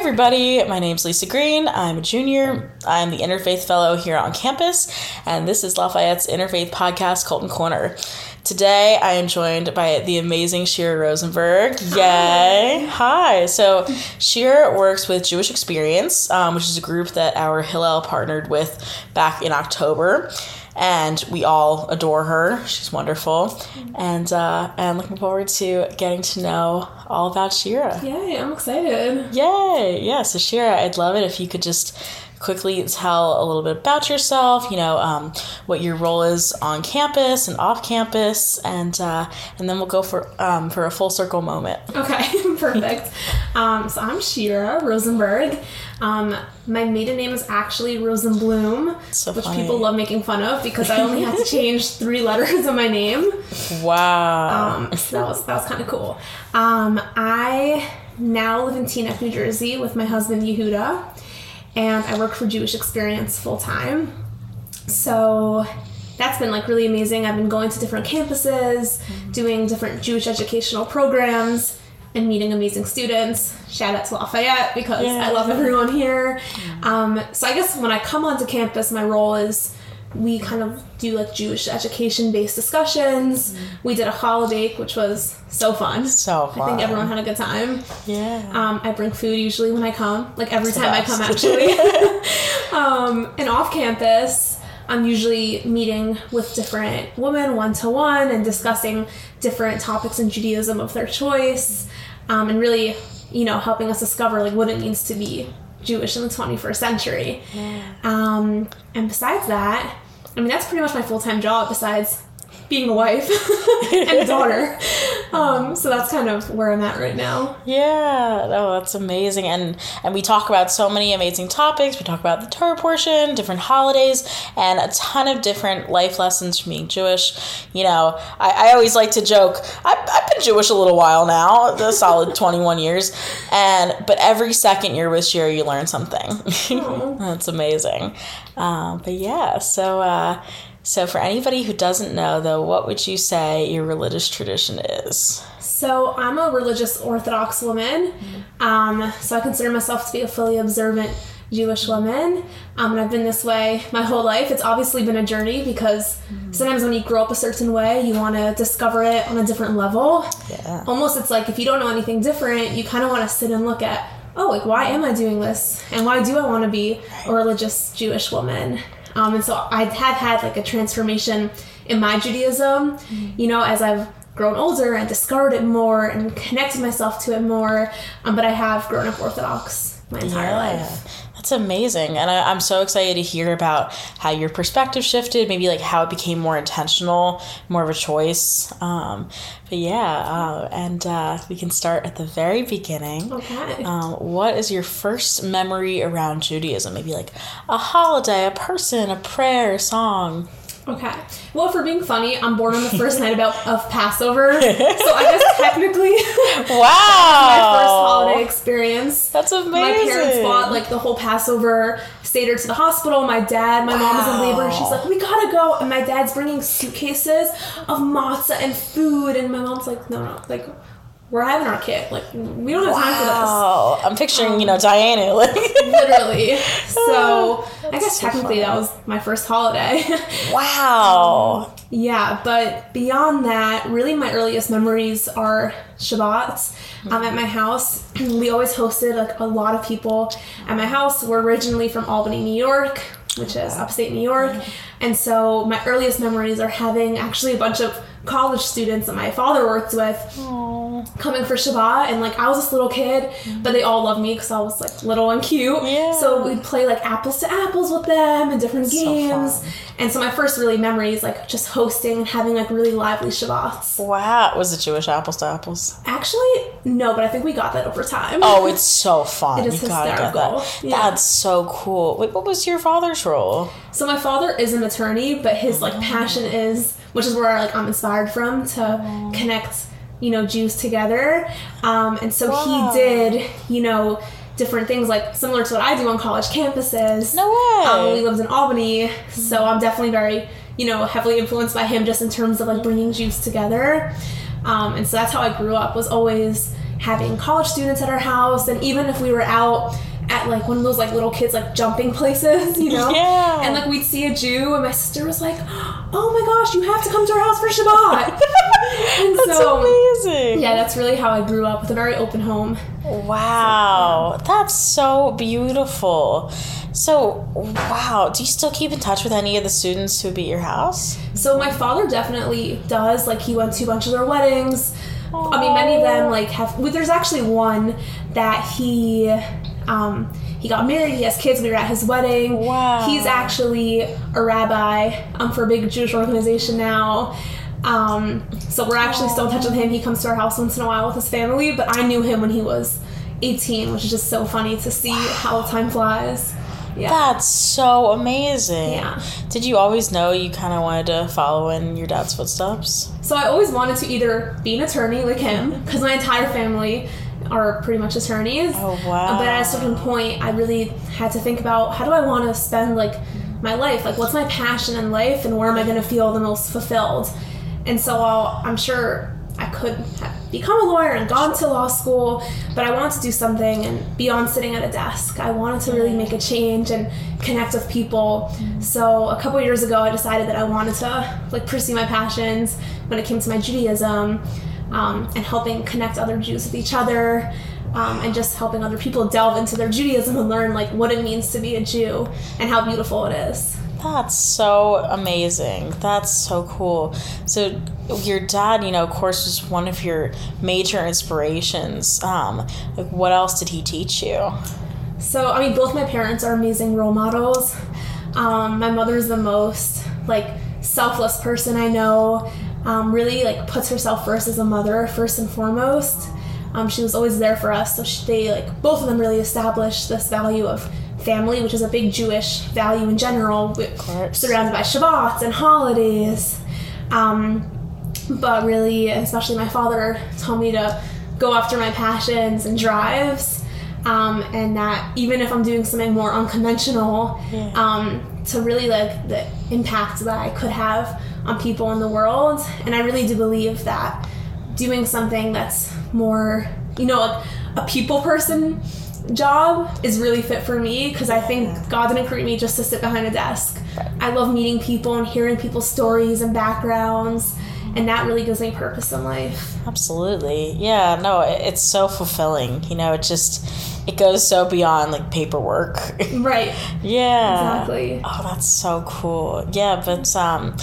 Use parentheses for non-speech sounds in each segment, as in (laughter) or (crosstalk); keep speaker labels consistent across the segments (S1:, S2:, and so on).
S1: everybody, my name's Lisa Green. I'm a junior. I'm the Interfaith Fellow here on campus, and this is Lafayette's Interfaith podcast, Colton Corner. Today, I am joined by the amazing Shira Rosenberg. Yay! Hi. So, Shira works with Jewish Experience, um, which is a group that our Hillel partnered with back in October and we all adore her. She's wonderful, and uh, and looking forward to getting to know all about Shira.
S2: Yay! I'm excited.
S1: Yay! Yeah. So Shira, I'd love it if you could just quickly tell a little bit about yourself. You know, um, what your role is on campus and off campus, and uh, and then we'll go for um, for a full circle moment. (laughs)
S2: Okay, (laughs) perfect. um, so I'm Shira Rosenberg. Um, my maiden name is actually Rosenblum,
S1: So
S2: which
S1: funny.
S2: people love making fun of because I only had to (laughs) change three letters of my name.
S1: Wow.
S2: Um, so that was that was kind of cool. Um, I now live in Teaneck, New Jersey, with my husband Yehuda, and I work for Jewish Experience full time. So that's been like really amazing. I've been going to different campuses, doing different Jewish educational programs, and meeting amazing students. Shout out to Lafayette because
S1: Yeah.
S2: I love everyone here. Um, so I guess when I come onto campus, my role is we kind of do like Jewish education based discussions. We did a holiday, which was so fun.
S1: so fun.
S2: I think everyone had a good time.
S1: Yeah.
S2: Um, I bring food usually when I come, like every time I come actually. (laughs) (laughs) um, and off campus, I'm usually meeting with different women one to one and discussing different topics in Judaism of their choice, um, and really, you know, helping us discover like what it means to be Jewish in the 21st century. Um, and besides that, I mean, that's pretty much my full time job. Besides being a wife (laughs) and a daughter, (laughs) um, so that's kind of where I'm at right now.
S1: Yeah, oh, that's amazing, and and we talk about so many amazing topics. We talk about the Torah portion, different holidays, and a ton of different life lessons from being Jewish. You know, I, I always like to joke. I've, I've been Jewish a little while now, a solid (laughs) twenty one years, and but every second you're with Shira, you learn something. that's amazing. Um, but yeah, so. Uh, so, for anybody who doesn't know, though, what would you say your religious tradition is?
S2: So I'm a religious Orthodox woman. Um, so I consider myself to be a fully observant Jewish woman. Um, and I've been this way my whole life. It's obviously been a journey because sometimes when you grow up a certain way, you want to discover it on a different level.
S1: Yeah.
S2: Almost it's like if you don't know anything different, you kind of want to sit and look at, oh, like why am I doing this? And why do I want to be a religious Jewish woman? Um, and so I have had like a transformation in my Judaism, you know, as I've grown older and discovered it more and connected myself to it more. Um, but I have grown up Orthodox my entire life.
S1: That's amazing. And I, I'm so excited to hear about how your perspective shifted, maybe like how it became more intentional, more of a choice. Um, but yeah, uh, and uh, we can start at the very beginning.
S2: Okay.
S1: Um, what is your first memory around Judaism? Maybe like a holiday, a person, a prayer, a song.
S2: Okay. Well, for being funny, I'm born on the first night about (laughs) of Passover, so I guess technically (laughs) (laughs)
S1: Wow.
S2: my first holiday experience.
S1: That's amazing.
S2: My parents bought like the whole Passover, Seder to the hospital. My dad, my mom is in labor. She's like, we gotta go, and my dad's bringing suitcases of matzah and food, and my mom's like, no, no, like we're having our kid. Like we don't have time for this.
S1: Wow. I'm picturing, you know, Diana. (laughs) Like,
S2: Literally. So (laughs) I guess
S1: so
S2: technically that was my first holiday. (laughs)
S1: wow.
S2: Yeah, but beyond that, really my earliest memories are Shabbats. Um, at my house, (clears throat) we always hosted like a lot of people at my house. We're originally from Albany, New York, which is upstate New York, and so my earliest memories are having actually a bunch of college students that my father worked with coming for Shabbat, and like I was this little kid, mm-hmm. but they all loved me because I was like little and cute.
S1: Yeah.
S2: So we'd play like apples to apples with them and different games. and so my first really memory is like just hosting and having like really lively Shabbats.
S1: Wow. Was it Jewish apples to apples?
S2: Actually, no, but I think we got that over time.
S1: Oh, it's so (laughs) fun.
S2: It is
S1: you gotta get
S2: hysterical.
S1: that.
S2: Yeah.
S1: That's so cool. Wait, what was your father's role?
S2: So my father is an attorney, but his like oh. passion is, which is where like I'm inspired from to connect, you know, Jews together. Um, and so he did, you know, different things like similar to what I do on college campuses.
S1: No way.
S2: Um, we lived in Albany, so I'm definitely very, you know, heavily influenced by him just in terms of like bringing Jews together. Um, and so that's how I grew up. Was always, having college students at our house, and even if we were out at like one of those like little kids like jumping (laughs) places, you know?
S1: Yeah.
S2: And like we'd see a Jew, and my sister was like, "Oh my gosh, you have to come to our house for Shabbat." (laughs) and
S1: That's
S2: so,
S1: amazing.
S2: yeah, that's really how I grew up with a very open home.
S1: Wow, that's so beautiful. So, wow, do you still keep in touch with any of the students who be at your house?
S2: So my father definitely does. Like he went to a bunch of their weddings. I mean, many of them like have. Well, there's actually one that he um, he got married. He has kids. We were at his wedding.
S1: Wow.
S2: He's actually a rabbi um, for a big Jewish organization now. Um, so we're actually still in touch with him. He comes to our house once in a while with his family. But I knew him when he was 18, which is just so funny to see how time flies. Yeah.
S1: That's so amazing.
S2: Yeah.
S1: Did you always know you kind of wanted to follow in your dad's footsteps?
S2: So I always wanted to either be an attorney like him, because my entire family are pretty much attorneys.
S1: Oh, wow.
S2: But at a certain point, I really had to think about how do I want to spend like my life? Like, what's my passion in life, and where am I going to feel the most fulfilled? And so while I'm sure I could have become a lawyer and gone to law school, but I wanted to do something and beyond sitting at a desk. I wanted to really make a change and connect with people. Mm-hmm. So a couple years ago, I decided that I wanted to like pursue my passions when it came to my Judaism um, and helping connect other Jews with each other. Um, and just helping other people delve into their Judaism and learn like what it means to be a Jew and how beautiful it is.
S1: That's so amazing. That's so cool. So, your dad, you know, of course, was one of your major inspirations. Um, like, what else did he teach you?
S2: So, I mean, both my parents are amazing role models. Um, my mother's the most like selfless person I know. Um, really like puts herself first as a mother, first and foremost. Um, she was always there for us, so she, they like both of them really established this value of family, which is a big Jewish value in general, surrounded by Shabbats and holidays. Um, but really, especially my father told me to go after my passions and drives. Um, and that even if I'm doing something more unconventional,
S1: Yeah.
S2: um, to really like the impact that I could have on people in the world. And I really do believe that doing something that's more, you know, like a people person job is really fit for me because I think God didn't create me just to sit behind a desk. I love meeting people and hearing people's stories and backgrounds, and that really gives me purpose in life.
S1: Absolutely. Yeah, no, it- it's so fulfilling. You know, it just it goes so beyond like paperwork.
S2: Right. (laughs)
S1: yeah.
S2: Exactly.
S1: Oh, that's so cool. Yeah, but um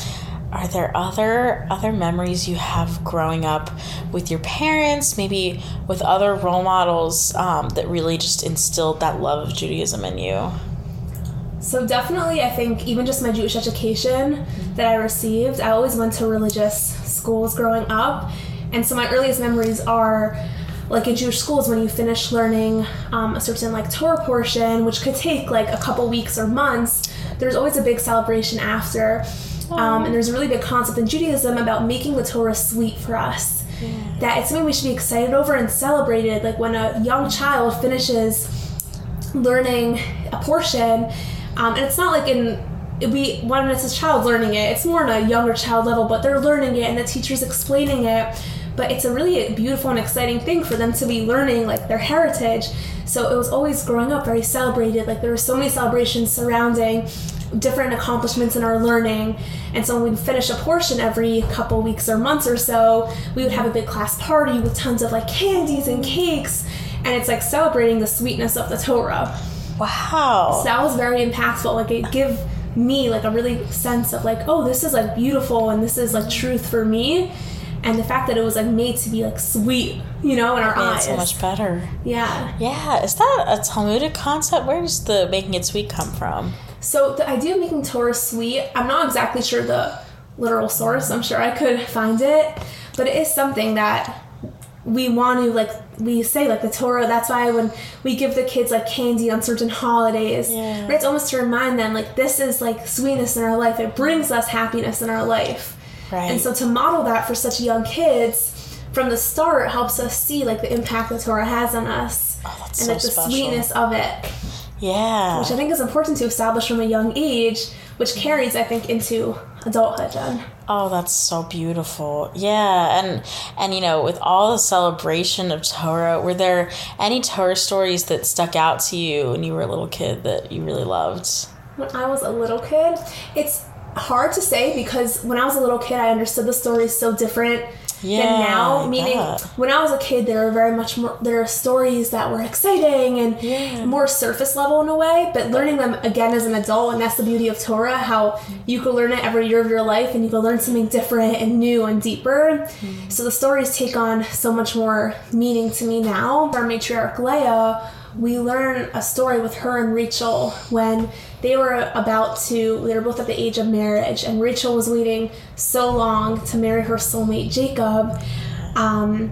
S1: are there other other memories you have growing up with your parents, maybe with other role models um, that really just instilled that love of Judaism in you?
S2: So definitely, I think even just my Jewish education that I received, I always went to religious schools growing up, and so my earliest memories are like in Jewish schools when you finish learning um, a certain like Torah portion, which could take like a couple weeks or months. There's always a big celebration after, um, and there's a really big concept in Judaism about making the Torah sweet for us. That it's something we should be excited over and celebrated. Like when a young child finishes learning a portion, um, and it's not like in we when it's a child learning it, it's more on a younger child level, but they're learning it and the teacher's explaining it. But it's a really beautiful and exciting thing for them to be learning like their heritage. So it was always growing up very celebrated. Like there were so many celebrations surrounding different accomplishments in our learning. And so when we'd finish a portion every couple weeks or months or so, we would have a big class party with tons of like candies and cakes. And it's like celebrating the sweetness of the Torah.
S1: Wow.
S2: So that was very impactful. Like it give me like a really sense of like, oh, this is like beautiful and this is like truth for me. And the fact that it was like made to be like sweet, you know, in our eyes.
S1: so much better.
S2: yeah.
S1: Yeah, is that a Talmudic concept? Where does the making it sweet come from?
S2: So the idea of making Torah sweet, I'm not exactly sure the literal source. I'm sure I could find it, but it is something that we want to like we say like the Torah. That's why when we give the kids like candy on certain holidays,
S1: Yeah.
S2: right, it's almost to remind them like this is like sweetness in our life. It brings us happiness in our life.
S1: Right.
S2: And so to model that for such young kids from the start helps us see like the impact the Torah has on us
S1: Oh, that's
S2: and
S1: so
S2: like the
S1: special.
S2: sweetness of it
S1: yeah.
S2: which I think is important to establish from a young age, which carries, I think, into adulthood, Jen.
S1: Oh, that's so beautiful. Yeah, and and you know, with all the celebration of Torah, were there any Torah stories that stuck out to you when you were a little kid that you really loved?
S2: When I was a little kid, it's hard to say because when I was a little kid, I understood the stories so different
S1: Yeah,
S2: than now. Meaning, when I was a kid, there were very much more. There are stories that were exciting and
S1: Yeah.
S2: more surface level in a way. But learning them again as an adult, and that's the beauty of Torah, how you can learn it every year of your life, and you can learn something different and new and deeper. Hmm. So the stories take on so much more meaning to me now. Our matriarch Leah, we learn a story with her and Rachel when they were about to. They were both at the age of marriage, and Rachel was waiting so long to marry her soulmate Jacob. Um,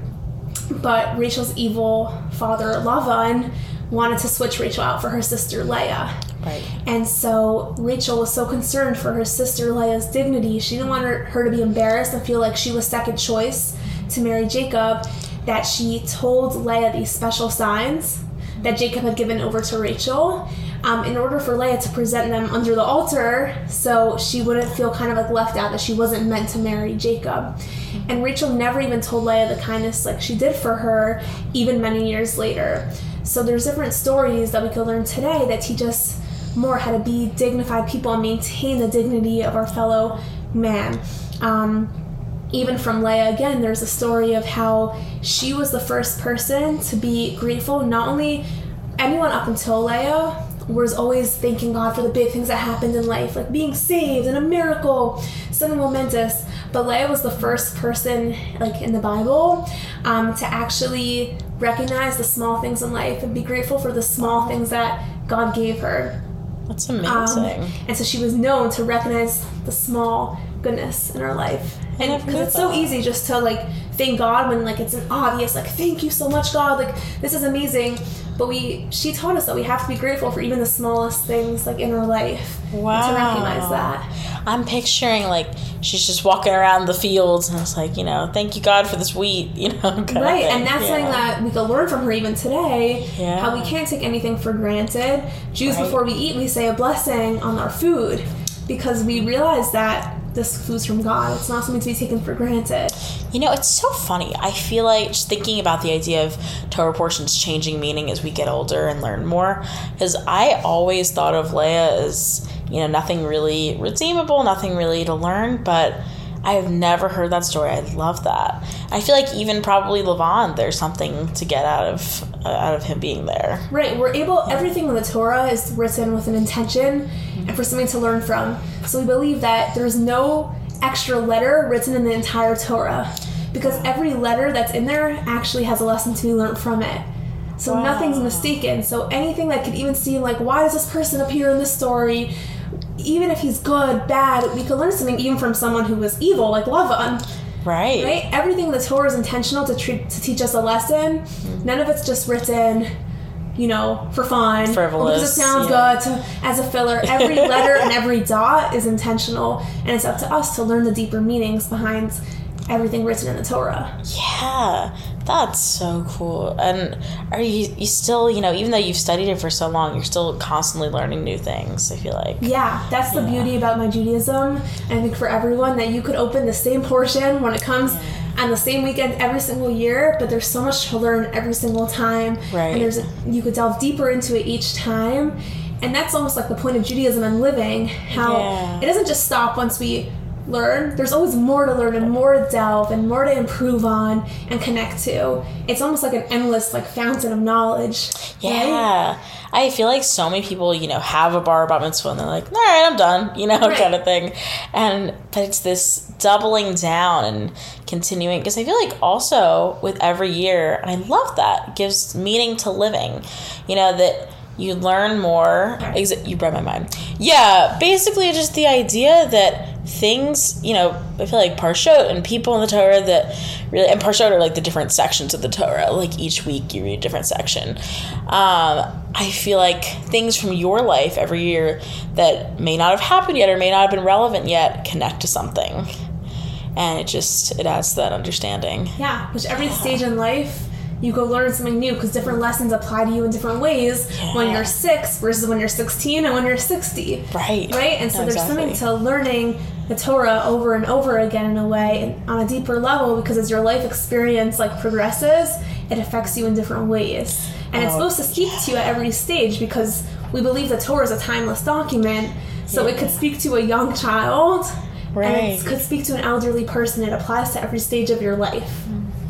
S2: but Rachel's evil father Lavan wanted to switch Rachel out for her sister Leah.
S1: Right.
S2: And so Rachel was so concerned for her sister Leah's dignity. She didn't want her, her to be embarrassed and feel like she was second choice to marry Jacob that she told Leah these special signs that Jacob had given over to Rachel um, in order for Leah to present them under the altar so she wouldn't feel kind of like left out that she wasn't meant to marry Jacob. And Rachel never even told Leah the kindness like she did for her even many years later. So there's different stories that we could learn today that teach us more how to be dignified people and maintain the dignity of our fellow man. Um, even from Leah again, there's a story of how she was the first person to be grateful. Not only anyone up until Leah was always thanking God for the big things that happened in life, like being saved and a miracle, something momentous. But Leah was the first person, like in the Bible, um, to actually recognize the small things in life and be grateful for the small things that God gave her.
S1: That's
S2: Um,
S1: amazing.
S2: and so she was known to recognize the small goodness in her life. And because it's so easy just to like thank God when like it's an obvious like thank you so much God like this is amazing. But we she taught us that we have to be grateful for even the smallest things like in our life.
S1: wow.
S2: To recognize that.
S1: I'm picturing like she's just walking around the fields and it's like, you know, thank you God for this wheat, (laughs) you know,
S2: Right, and that's
S1: Yeah.
S2: something that we could learn from her even today.
S1: Yeah.
S2: How we can't take anything for granted. Jews,
S1: Right.
S2: before we eat, we say a blessing on our food because we realize that this food's from God. It's not something to be taken for granted.
S1: You know, it's so funny. I feel like just thinking about the idea of Torah portions changing meaning as we get older and learn more, because I always thought of Leah as, you know, nothing really redeemable, nothing really to learn, but I've never heard that story. I love that. I feel like even probably Lavan, there's something to get out of Uh, out of him being there.
S2: Right, we're able, everything in the Torah is written with an intention and for something to learn from. So we believe that there's no extra letter written in the entire Torah because every letter that's in there actually has a lesson to be learned from it. So
S1: Wow.
S2: nothing's mistaken. So anything that could even seem like, why does this person appear in this story? Even if he's good, bad, we could learn something even from someone who was evil, like Lavan.
S1: Right.
S2: Right? Everything in the Torah is intentional to treat to teach us a lesson. Mm-hmm. None of it's just written, you know, for fun.
S1: Frivolous,
S2: Because it sounds
S1: yeah.
S2: good to, as a filler. Every (laughs) letter and every dot is intentional, and it's up to us to learn the deeper meanings behind everything written in the Torah.
S1: Yeah, that's so cool. And are you you still, you know, even though you've studied it for so long, you're still constantly learning new things, I feel like.
S2: Yeah, that's the
S1: Yeah.
S2: beauty about my Judaism. And I think for everyone that you could open the same portion when it comes on the same weekend every single year, but there's so much to learn every single time.
S1: Right.
S2: And there's you could delve deeper into it each time. And that's almost like the point of Judaism and living. How
S1: Yeah.
S2: it doesn't just stop once we learn. There's always more to learn and more to delve and more to improve on and connect to. It's almost like an endless like fountain of knowledge. right?
S1: Yeah. I feel like so many people, you know, have a bar bat mitzvah and they're like, all right, I'm done, you know, (laughs)
S2: Right.
S1: kind of thing. And, but it's this doubling down and continuing. Because I feel like also with every year, and I love that, gives meaning to living, you know, that you learn more. You read my mind. Yeah, basically just the idea that things, you know, I feel like Parshot and people in the Torah that really, and Parshot are like the different sections of the Torah. Like each week you read a different section. Um, I feel like things from your life every year that may not have happened yet or may not have been relevant yet connect to something. And it just, it adds to that understanding.
S2: Yeah, which every stage in life you go learn something new because different lessons apply to you in different ways when you're six versus when you're 16 and when you're 60.
S1: Right.
S2: Right? And so
S1: No,
S2: there's something to learning the Torah over and over again in a way and on a deeper level because as your life experience like progresses, it affects you in different ways. And it's
S1: Oh,
S2: supposed to speak to you at every stage because we believe the Torah is a timeless document. So it could speak to a young child. And
S1: Right.
S2: it could speak to an elderly person. It applies to every stage of your life.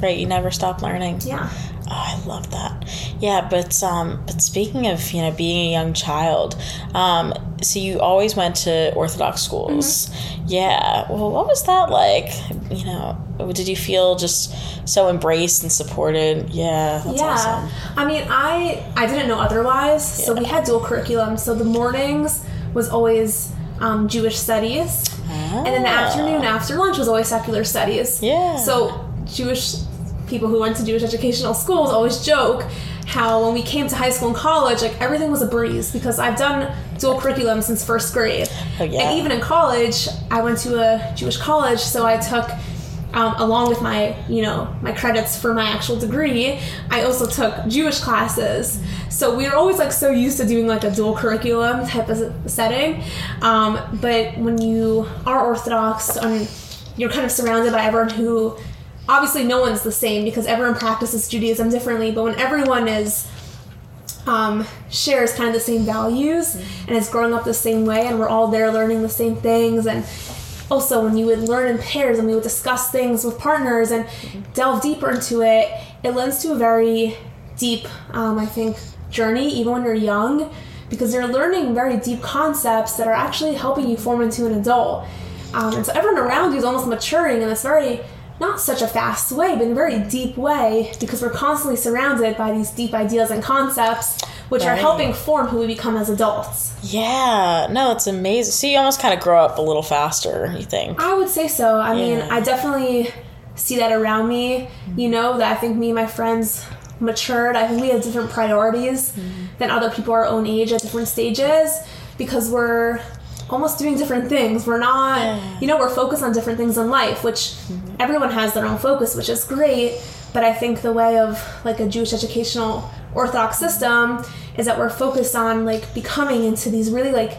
S1: Right, you never stop learning.
S2: Yeah.
S1: Oh, I love that. Yeah, but um, but speaking of you know being a young child, um, so you always went to Orthodox schools.
S2: Mm-hmm.
S1: Yeah. Well, what was that like? You know, did you feel just so embraced and supported? Yeah, that's
S2: yeah.
S1: awesome.
S2: I mean, I I didn't know otherwise. So we had dual curriculum. So the mornings was always um, Jewish studies, and then the
S1: Ah.
S2: afternoon after lunch was always secular studies.
S1: Yeah.
S2: So Jewish people who went to Jewish educational schools always joke how when we came to high school and college, like everything was a breeze because I've done dual curriculum since first grade.
S1: Oh, yeah.
S2: And even in college, I went to a Jewish college, so I took um, along with my, you know, my credits for my actual degree, I also took Jewish classes. So we were always like so used to doing like a dual curriculum type of setting. Um, but when you are Orthodox, and you're kind of surrounded by everyone who, obviously, no one's the same because everyone practices Judaism differently. But when everyone is um, shares kind of the same values and is growing up the same way, and we're all there learning the same things. And also, when you would learn in pairs and we would discuss things with partners and delve deeper into it, it lends to a very deep, um, I think, journey, even when you're young, because you're learning very deep concepts that are actually helping you form into an adult. Um, and so everyone around you is almost maturing in this very not such a fast way, but in a very deep way, because we're constantly surrounded by these deep ideas and concepts, which are helping form who we become as adults.
S1: Yeah. No, it's amazing. So you almost kind of grow up a little faster. You think?
S2: I would say so. I mean, I definitely see that around me. You know, that I think me and my friends matured. I think we have different priorities mm-hmm. than other people our own age at different stages because we're almost doing different things. We're not, you know, we're focused on different things in life, which everyone has their own focus, which is great. But I think the way of like a Jewish educational Orthodox system is that we're focused on like becoming into these really like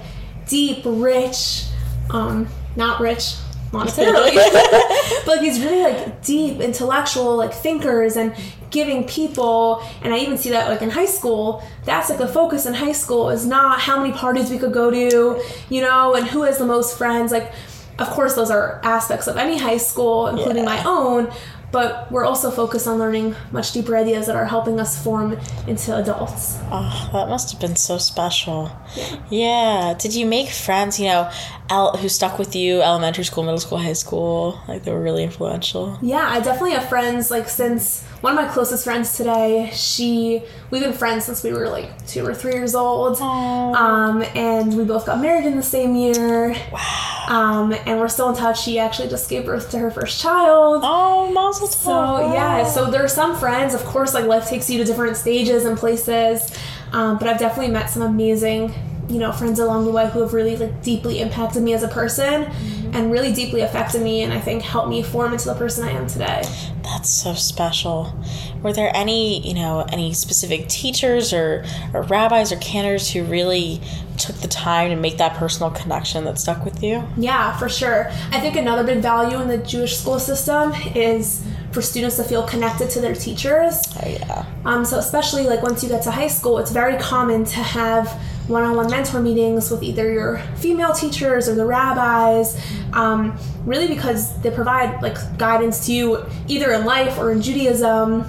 S2: deep, rich, um, not rich monetarily, (laughs) (laughs) but like these really like deep intellectual like thinkers and giving people and I even see that like in high school that's like the focus in high school is not how many parties we could go to you know and who has the most friends like of course those are aspects of any high school including
S1: Yeah.
S2: my own but we're also focused on learning much deeper ideas that are helping us form into adults
S1: Oh, that must have been so special. Yeah. yeah. Did you make friends, you know, el- who stuck with you elementary school, middle school, high school? Like they were really influential.
S2: Yeah, I definitely have friends like since one of my closest friends today, she we've been friends since we were like two or three years old. Um, and we both got married in the same year.
S1: Wow.
S2: Um, and we're still in touch. She actually just gave birth to her first child.
S1: Oh, Mazel.
S2: So yeah, so there are some friends. Of course, like life takes you to different stages and places, um, but I've definitely met some amazing, you know, friends along the way who have really like deeply impacted me as a person, and really deeply affected me, and I think helped me form into the person I am today.
S1: That's so special. Were there any, you know, any specific teachers or, or rabbis or cantors who really took the time to make that personal connection that stuck with you?
S2: Yeah, for sure. I think another big value in the Jewish school system is for students to feel connected to their teachers.
S1: Oh yeah.
S2: Um, so especially like once you get to high school, it's very common to have one-on-one mentor meetings with either your female teachers or the rabbis, um, really because they provide like guidance to you either in life or in Judaism.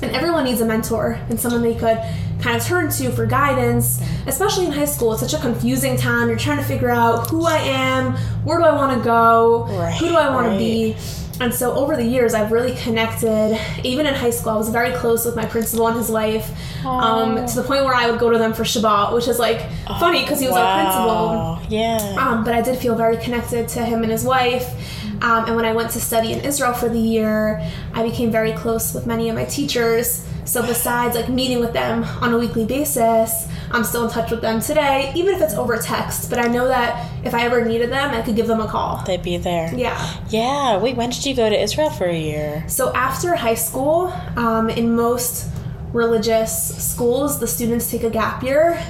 S2: And everyone needs a mentor and someone they could kind of turn to for guidance, especially in high school. It's such a confusing time. You're trying to figure out who I am, where do I want to go, who do I want
S1: Right,
S2: to be. And so over the years, I've really connected. Even in high school, I was very close with my principal and his wife, um, to the point where I would go to them for Shabbat, which is like funny because he was our principal.
S1: Yeah.
S2: Um, but I did feel very connected to him and his wife. Um, and when I went to study in Israel for the year, I became very close with many of my teachers. So besides like meeting with them on a weekly basis, I'm still in touch with them today, even if it's over text. But I know that if I ever needed them, I could give them a call.
S1: They'd be there.
S2: Yeah.
S1: Yeah. Wait, when did you go to Israel for a year?
S2: So after high school, um, in most religious schools, the students take a gap year.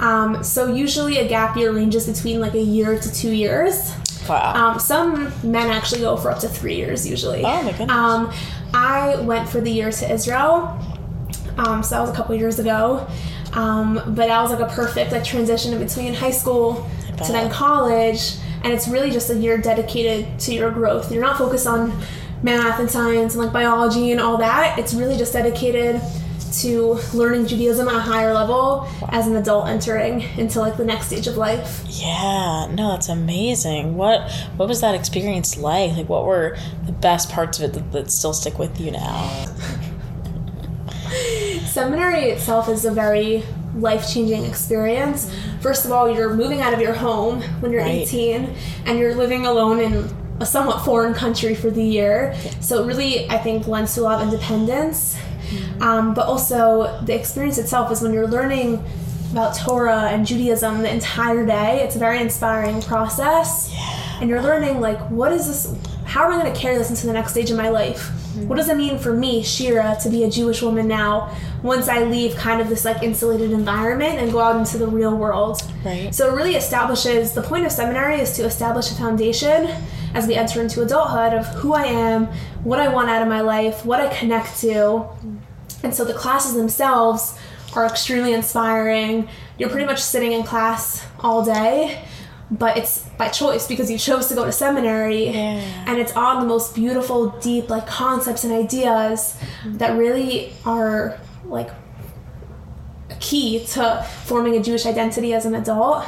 S2: Um, so usually a gap year ranges between like a year to two years.
S1: Wow.
S2: Um, some men actually go for up to three years usually.
S1: Oh, my goodness.
S2: Um, I went for the year to Israel. Um, so that was a couple years ago. Um, but that was like a perfect like transition in between high school to then college. And it's really just a year dedicated to your growth. You're not focused on math and science and like biology and all that. It's really just dedicated to learning Judaism at a higher level as an adult entering into like the next stage of life.
S1: Yeah, no, that's amazing. What what was that experience like? Like, what were the best parts of it that, that still stick with you now?
S2: Seminary itself is a very life changing experience. First of all, you're moving out of your home when you're
S1: Right.
S2: 18 and you're living alone in a somewhat foreign country for the year. So, it really, I think, lends to a lot of independence. Um, but also, the experience itself is when you're learning about Torah and Judaism the entire day, it's a very inspiring process. And you're learning, like, what is this? How am I going to carry this into the next stage of my life? What does it mean for me, Shira, to be a Jewish woman now once I leave kind of this like insulated environment and go out into the real world?
S1: Right.
S2: So it really establishes the point of seminary is to establish a foundation as we enter into adulthood of who I am, what I want out of my life, what I connect to. And so the classes themselves are extremely inspiring. You're pretty much sitting in class all day, but it's by choice because you chose to go to seminary.
S1: Yeah.
S2: And it's on the most beautiful, deep like concepts and ideas that really are like key to forming a Jewish identity as an adult.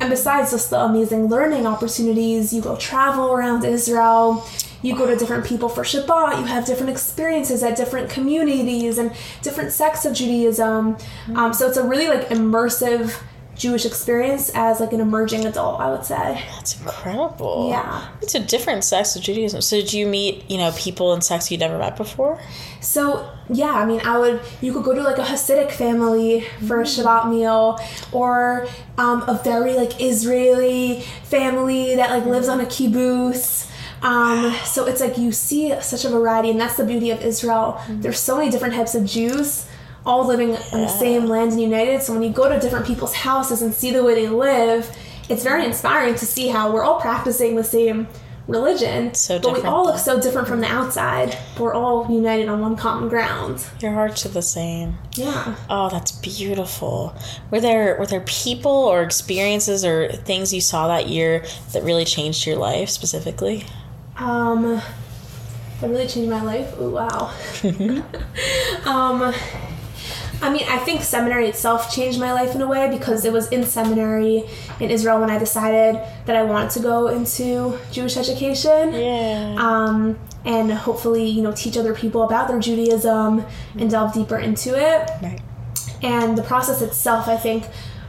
S2: And besides just the amazing learning opportunities, you go travel around Israel, you go to different people for Shabbat, you have different experiences at different communities and different sects of Judaism. Um, so it's a really like immersive Jewish experience as like an emerging adult, I would say.
S1: That's incredible.
S2: Yeah.
S1: It's a different sects of Judaism. So did you meet, you know, people in sects you'd never met before?
S2: So yeah, I mean, I would. You could go to like a Hasidic family for a Shabbat meal, or um, a very like Israeli family that like lives on a kibbutz. Um, so it's like you see such a variety, and that's the beauty of Israel. There's so many different types of Jews, all living in the same land and united. So when you go to different people's houses and see the way they live, it's very inspiring to see how we're all practicing the same religion,
S1: So
S2: but we all look so different from the outside. We're all united on one common ground.
S1: Your hearts are the same.
S2: Yeah.
S1: Oh, that's beautiful. Were there were there people or experiences or things you saw that year that really changed your life specifically?
S2: Um, that really changed my life. Oh wow. (laughs) (laughs) um, I mean, I think seminary itself changed my life in a way because it was in seminary in Israel when I decided that I wanted to go into Jewish education.
S1: Yeah.
S2: Um, and hopefully, you know, teach other people about their Judaism and delve deeper into it.
S1: Right.
S2: And the process itself, I think,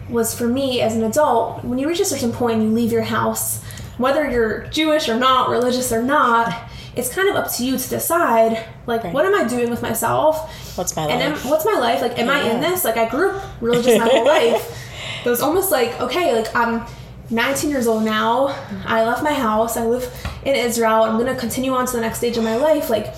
S2: was for me as an adult, when you reach a certain point and you leave your house, whether you're Jewish or not, religious or not, it's kind of up to you to decide, like,
S1: Right.
S2: what am I doing with myself?
S1: What's my
S2: And am,
S1: life?
S2: what's my life? Like, am I in this? Like, I grew up religious my whole life. But (laughs) it was almost like, okay, like, I'm 19 years old now. I left my house. I live in Israel. I'm going to continue on to the next stage of my life. Like,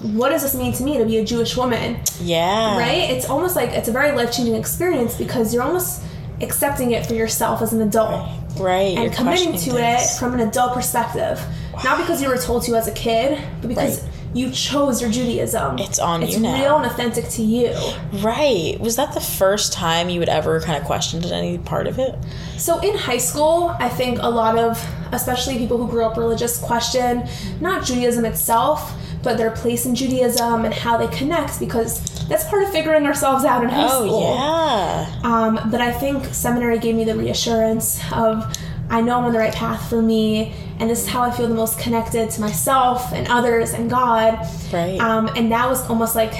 S2: what does this mean to me to be a Jewish woman?
S1: yeah.
S2: right? It's almost like it's a very life changing experience because you're almost accepting it for yourself as an adult
S1: Right.
S2: And committing to
S1: questioning
S2: it from an adult perspective. Not because you were told to as a kid, but because
S1: Right.
S2: you chose your Judaism.
S1: It's on
S2: it's
S1: you now.
S2: real and authentic to you.
S1: Right. Was that the first time you would ever kind of question any part of it?
S2: So in high school, I think a lot of, especially people who grew up religious, question not Judaism itself, but their place in Judaism and how they connect because that's part of figuring ourselves out in high
S1: Oh
S2: school.
S1: yeah.
S2: Um, but I think seminary gave me the reassurance of I know I'm on the right path for me, and this is how I feel the most connected to myself and others and God.
S1: Right.
S2: Um, and that was almost like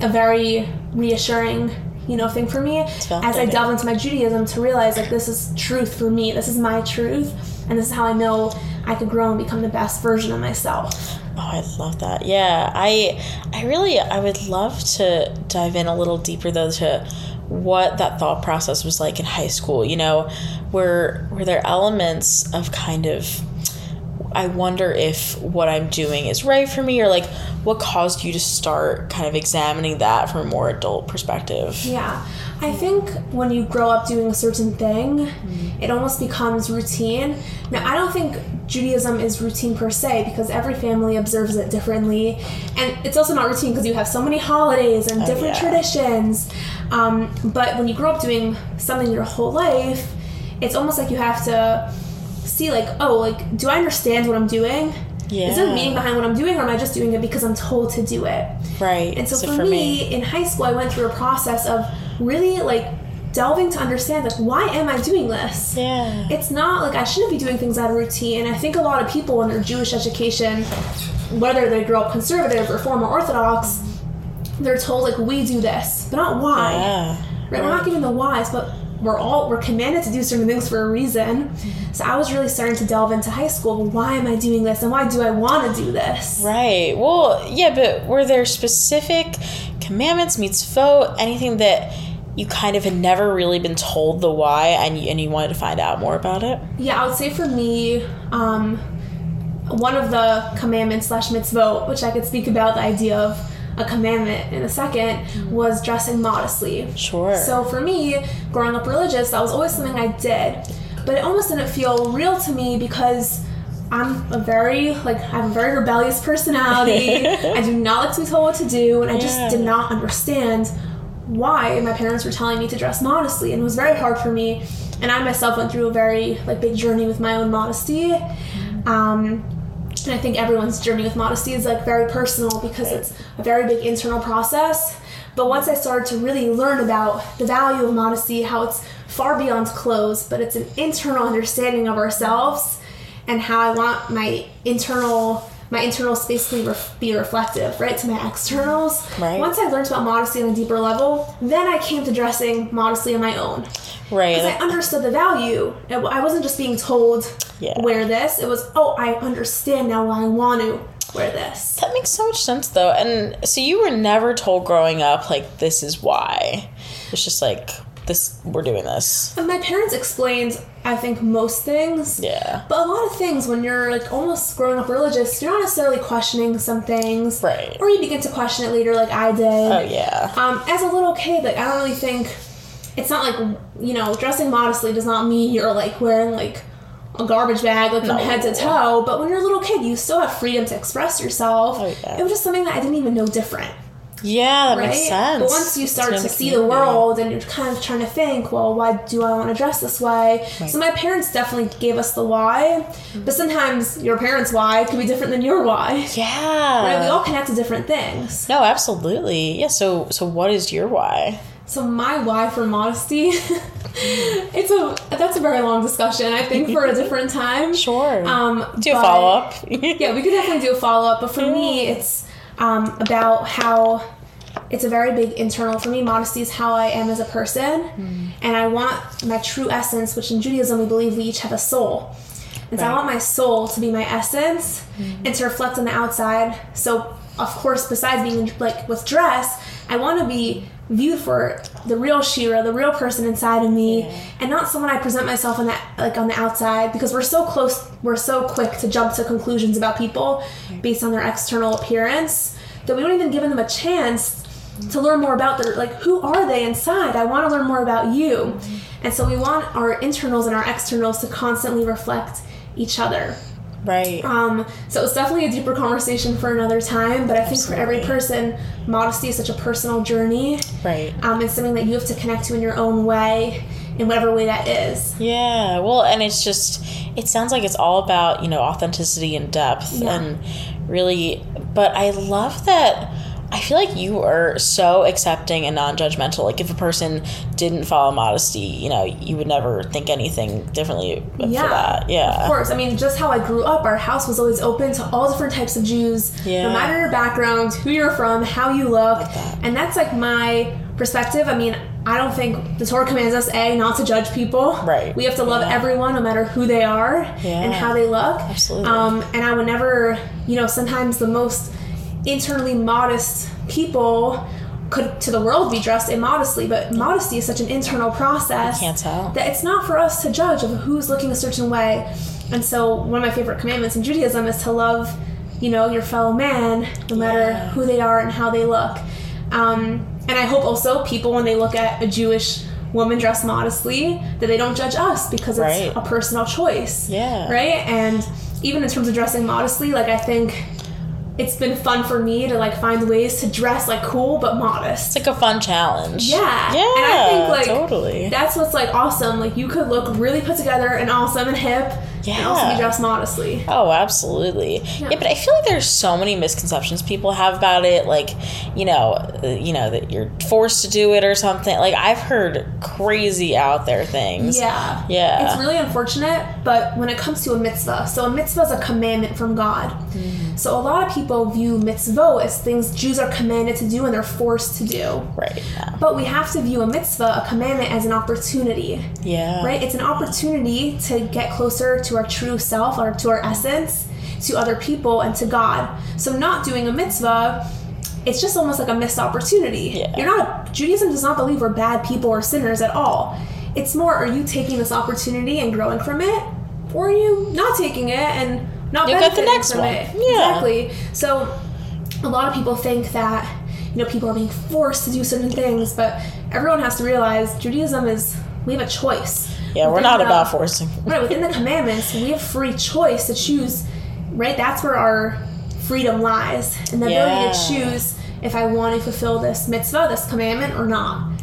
S2: a very reassuring, you know, thing for me as I delve into my Judaism to realize like this is truth for me. This is my truth, and this is how I know I could grow and become the best version of myself.
S1: Oh, I love that. Yeah, I I really I would love to dive in a little deeper though to what that thought process was like in high school. You know, were were there elements of kind of I wonder if what I'm doing is right for me or like what caused you to start kind of examining that from a more adult perspective.
S2: Yeah. I think when you grow up doing a certain thing, mm-hmm. it almost becomes routine. Now, I don't think Judaism is routine per se because every family observes it differently. And it's also not routine because you have so many holidays and different
S1: yeah.
S2: traditions. Um, but when you grow up doing something your whole life, it's almost like you have to see, like, oh, like, do I understand what I'm doing? Is there a meaning behind what I'm doing, or am I just doing it because I'm told to do it?
S1: Right.
S2: And so, for, me, in high school, I went through a process of really like delving to understand like why am I doing this?
S1: Yeah.
S2: It's not like I shouldn't be doing things out of routine. And I think a lot of people in their Jewish education, whether they grow up conservative, reform, or orthodox, they're told like we do this, but not why.
S1: yeah.
S2: Right? We're not given the whys, but we're all we're commanded to do certain things for a reason. Mm-hmm. So I was really starting to delve into high school. Why am I doing this, and why do I want to do this?
S1: Right. Well, yeah, but were there specific commandments, mitzvot, anything that you kind of had never really been told the why and you, and you wanted to find out more about it?
S2: Yeah, I would say for me, um, one of the commandments slash mitzvot, which I could speak about the idea of a commandment in a second, was dressing modestly.
S1: Sure.
S2: So for me, growing up religious, that was always something I did, but it almost didn't feel real to me because I'm a very like I have a very rebellious personality. (laughs) I do not like to be told what to do, and I just
S1: Yeah.
S2: did not understand why my parents were telling me to dress modestly, and it was very hard for me. And I myself went through a very like big journey with my own modesty. Um, and I think everyone's journey with modesty is like very personal because it's a very big internal process. But once I started to really learn about the value of modesty, how it's far beyond clothes, but it's an internal understanding of ourselves and how I want my internal my internals basically ref- be reflective, right, to my externals.
S1: Right.
S2: Once I learned about modesty on a deeper level, then I came to dressing modestly on my own.
S1: right.
S2: Because I understood the value. I wasn't just being told
S1: Yeah.
S2: wear this. It was oh I understand now why I want to wear this.
S1: That makes so much sense though. And so you were never told growing up like this is why. It's just like this we're doing this.
S2: And my parents explained I think most things.
S1: Yeah.
S2: But a lot of things when you're like almost growing up religious, you're not necessarily questioning some things.
S1: Right.
S2: Or you begin to question it later like I did.
S1: Oh yeah.
S2: Um, as a little kid, like I don't really think it's not like you know dressing modestly does not mean you're like wearing like a garbage bag like from
S1: No.
S2: head to toe. But when you're a little kid, you still have freedom to express yourself.
S1: Oh, yeah.
S2: It was just something that I didn't even know different,
S1: Yeah, that
S2: right?
S1: makes sense.
S2: But once you start to see the world and you're kind of trying to think, well, why do I want to dress this way? So my parents definitely gave us the why, but sometimes your parents' why could be different than your why.
S1: Yeah. (laughs)
S2: Right? We all connect to different things.
S1: No, absolutely. Yeah, so so what is your why?
S2: So my why for modesty, (laughs) it's a that's a very long discussion. I think for a (laughs) different time.
S1: Sure.
S2: Um,
S1: Do a follow up.
S2: Yeah, we could definitely do a follow up. But for me, it's um, about how it's a very big internal. For me, modesty is how I am as a person, and I want my true essence. Which in Judaism we believe we each have a soul. And so I want my soul to be my essence and to reflect on the outside. So, of course, besides being like with dress, I want to be viewed for the real Shira, the real person inside of me, and not someone I present myself on that like on the outside because we're so close, we're so quick to jump to conclusions about people based on their external appearance that we don't even give them a chance to learn more about their like who are they inside? I want to learn more about you. Mm-hmm. And so we want our internals and our externals to constantly reflect each other
S1: right.
S2: um, so it's definitely a deeper conversation for another time but i think for every person modesty is such a personal journey
S1: Right.
S2: um, and something that you have to connect to in your own way in whatever way that is
S1: Yeah, well, and it's just, it sounds like it's all about, you know, authenticity and depth
S2: Yeah.
S1: and really, but I love that. I feel like you are so accepting and non judgmental. Like, if a person didn't follow modesty, you know, you would never think anything differently for
S2: Yeah,
S1: that. Yeah.
S2: Of course. I mean, just how I grew up, our house was always open to all different types of Jews,
S1: Yeah.
S2: no matter your background, who you're from, how you look.
S1: that.
S2: And that's like my perspective. I mean, I don't think the Torah commands us, A, not to judge people.
S1: Right.
S2: We have to love
S1: Yeah.
S2: everyone, no matter who they are
S1: Yeah.
S2: and how they look.
S1: Absolutely.
S2: Um, and I would never, you know, sometimes the most internally modest people could to the world be dressed immodestly, but modesty is such an internal process
S1: can't tell.
S2: that it's not for us to judge of who's looking a certain way. And so one of my favorite commandments in Judaism is to love, you know, your fellow man, no matter
S1: Yeah.
S2: who they are and how they look. Um, and I hope also people when they look at a Jewish woman dressed modestly that they don't judge us because it's
S1: Right.
S2: a personal choice.
S1: Yeah.
S2: Right? And even in terms of dressing modestly, like I think it's been fun for me to like find ways to dress like cool but modest.
S1: It's like a fun challenge.
S2: Yeah.
S1: Yeah.
S2: And I think like
S1: totally.
S2: that's what's like awesome. Like you could look really put together and awesome and hip and also
S1: Yeah.
S2: be dressed modestly.
S1: Oh, absolutely. Yeah. but I feel like there's so many misconceptions people have about it. Like, you know, uh, you know that you're forced to do it or something. Like I've heard crazy out there things.
S2: Yeah.
S1: Yeah.
S2: It's really unfortunate, but when it comes to a mitzvah, so a mitzvah is a commandment from God.
S1: Mm-hmm.
S2: So a lot of people view mitzvah as things Jews are commanded to do and they're forced to do.
S1: Right. Yeah.
S2: But we have to view a mitzvah, a commandment, as an opportunity.
S1: Yeah.
S2: right? It's an opportunity to get closer to our true self or to our essence, to other people, and to God. So, not doing a mitzvah, it's just almost like a missed opportunity.
S1: Yeah.
S2: You're not, Judaism does not believe we're bad people or sinners at all. It's more, are you taking this opportunity and growing from it? Or are you not taking it and not
S1: You'll get the next
S2: from
S1: one.
S2: it?
S1: Yeah.
S2: Exactly. So, a lot of people think that you know people are being forced to do certain things but everyone has to realize judaism is we have a choice
S1: Yeah, we're not about forcing. (laughs)
S2: right within the commandments we have free choice to choose right? That's where our freedom lies. And the ability to choose if i want to fulfill this mitzvah this commandment or not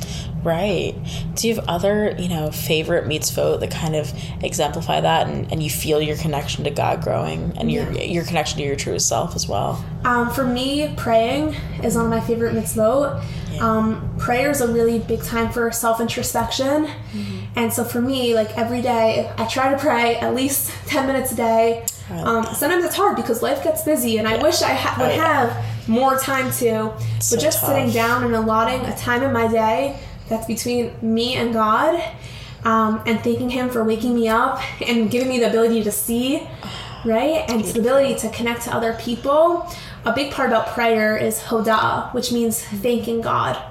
S1: Right. Do you have other, you know, favorite mitzvot that kind of exemplify that and, and you feel your connection to God growing and your
S2: Yeah.
S1: your connection to your true self as well?
S2: Um, for me, praying is one of my favorite mitzvot. Um, prayer is a really big time for self introspection.
S1: Mm-hmm.
S2: And so for me, like every day, I try to pray at least (laughs) 10 minutes a day. Um, sometimes it's hard because life gets busy, and I wish I ha- would
S1: Oh, yeah.
S2: have more time to.
S1: so
S2: but just sitting down and allotting a time in my day that's between me and God, um, and thanking Him for waking me up and giving me the ability to see, right? And the ability to connect to other people. A big part about prayer is hodah, which means thanking God.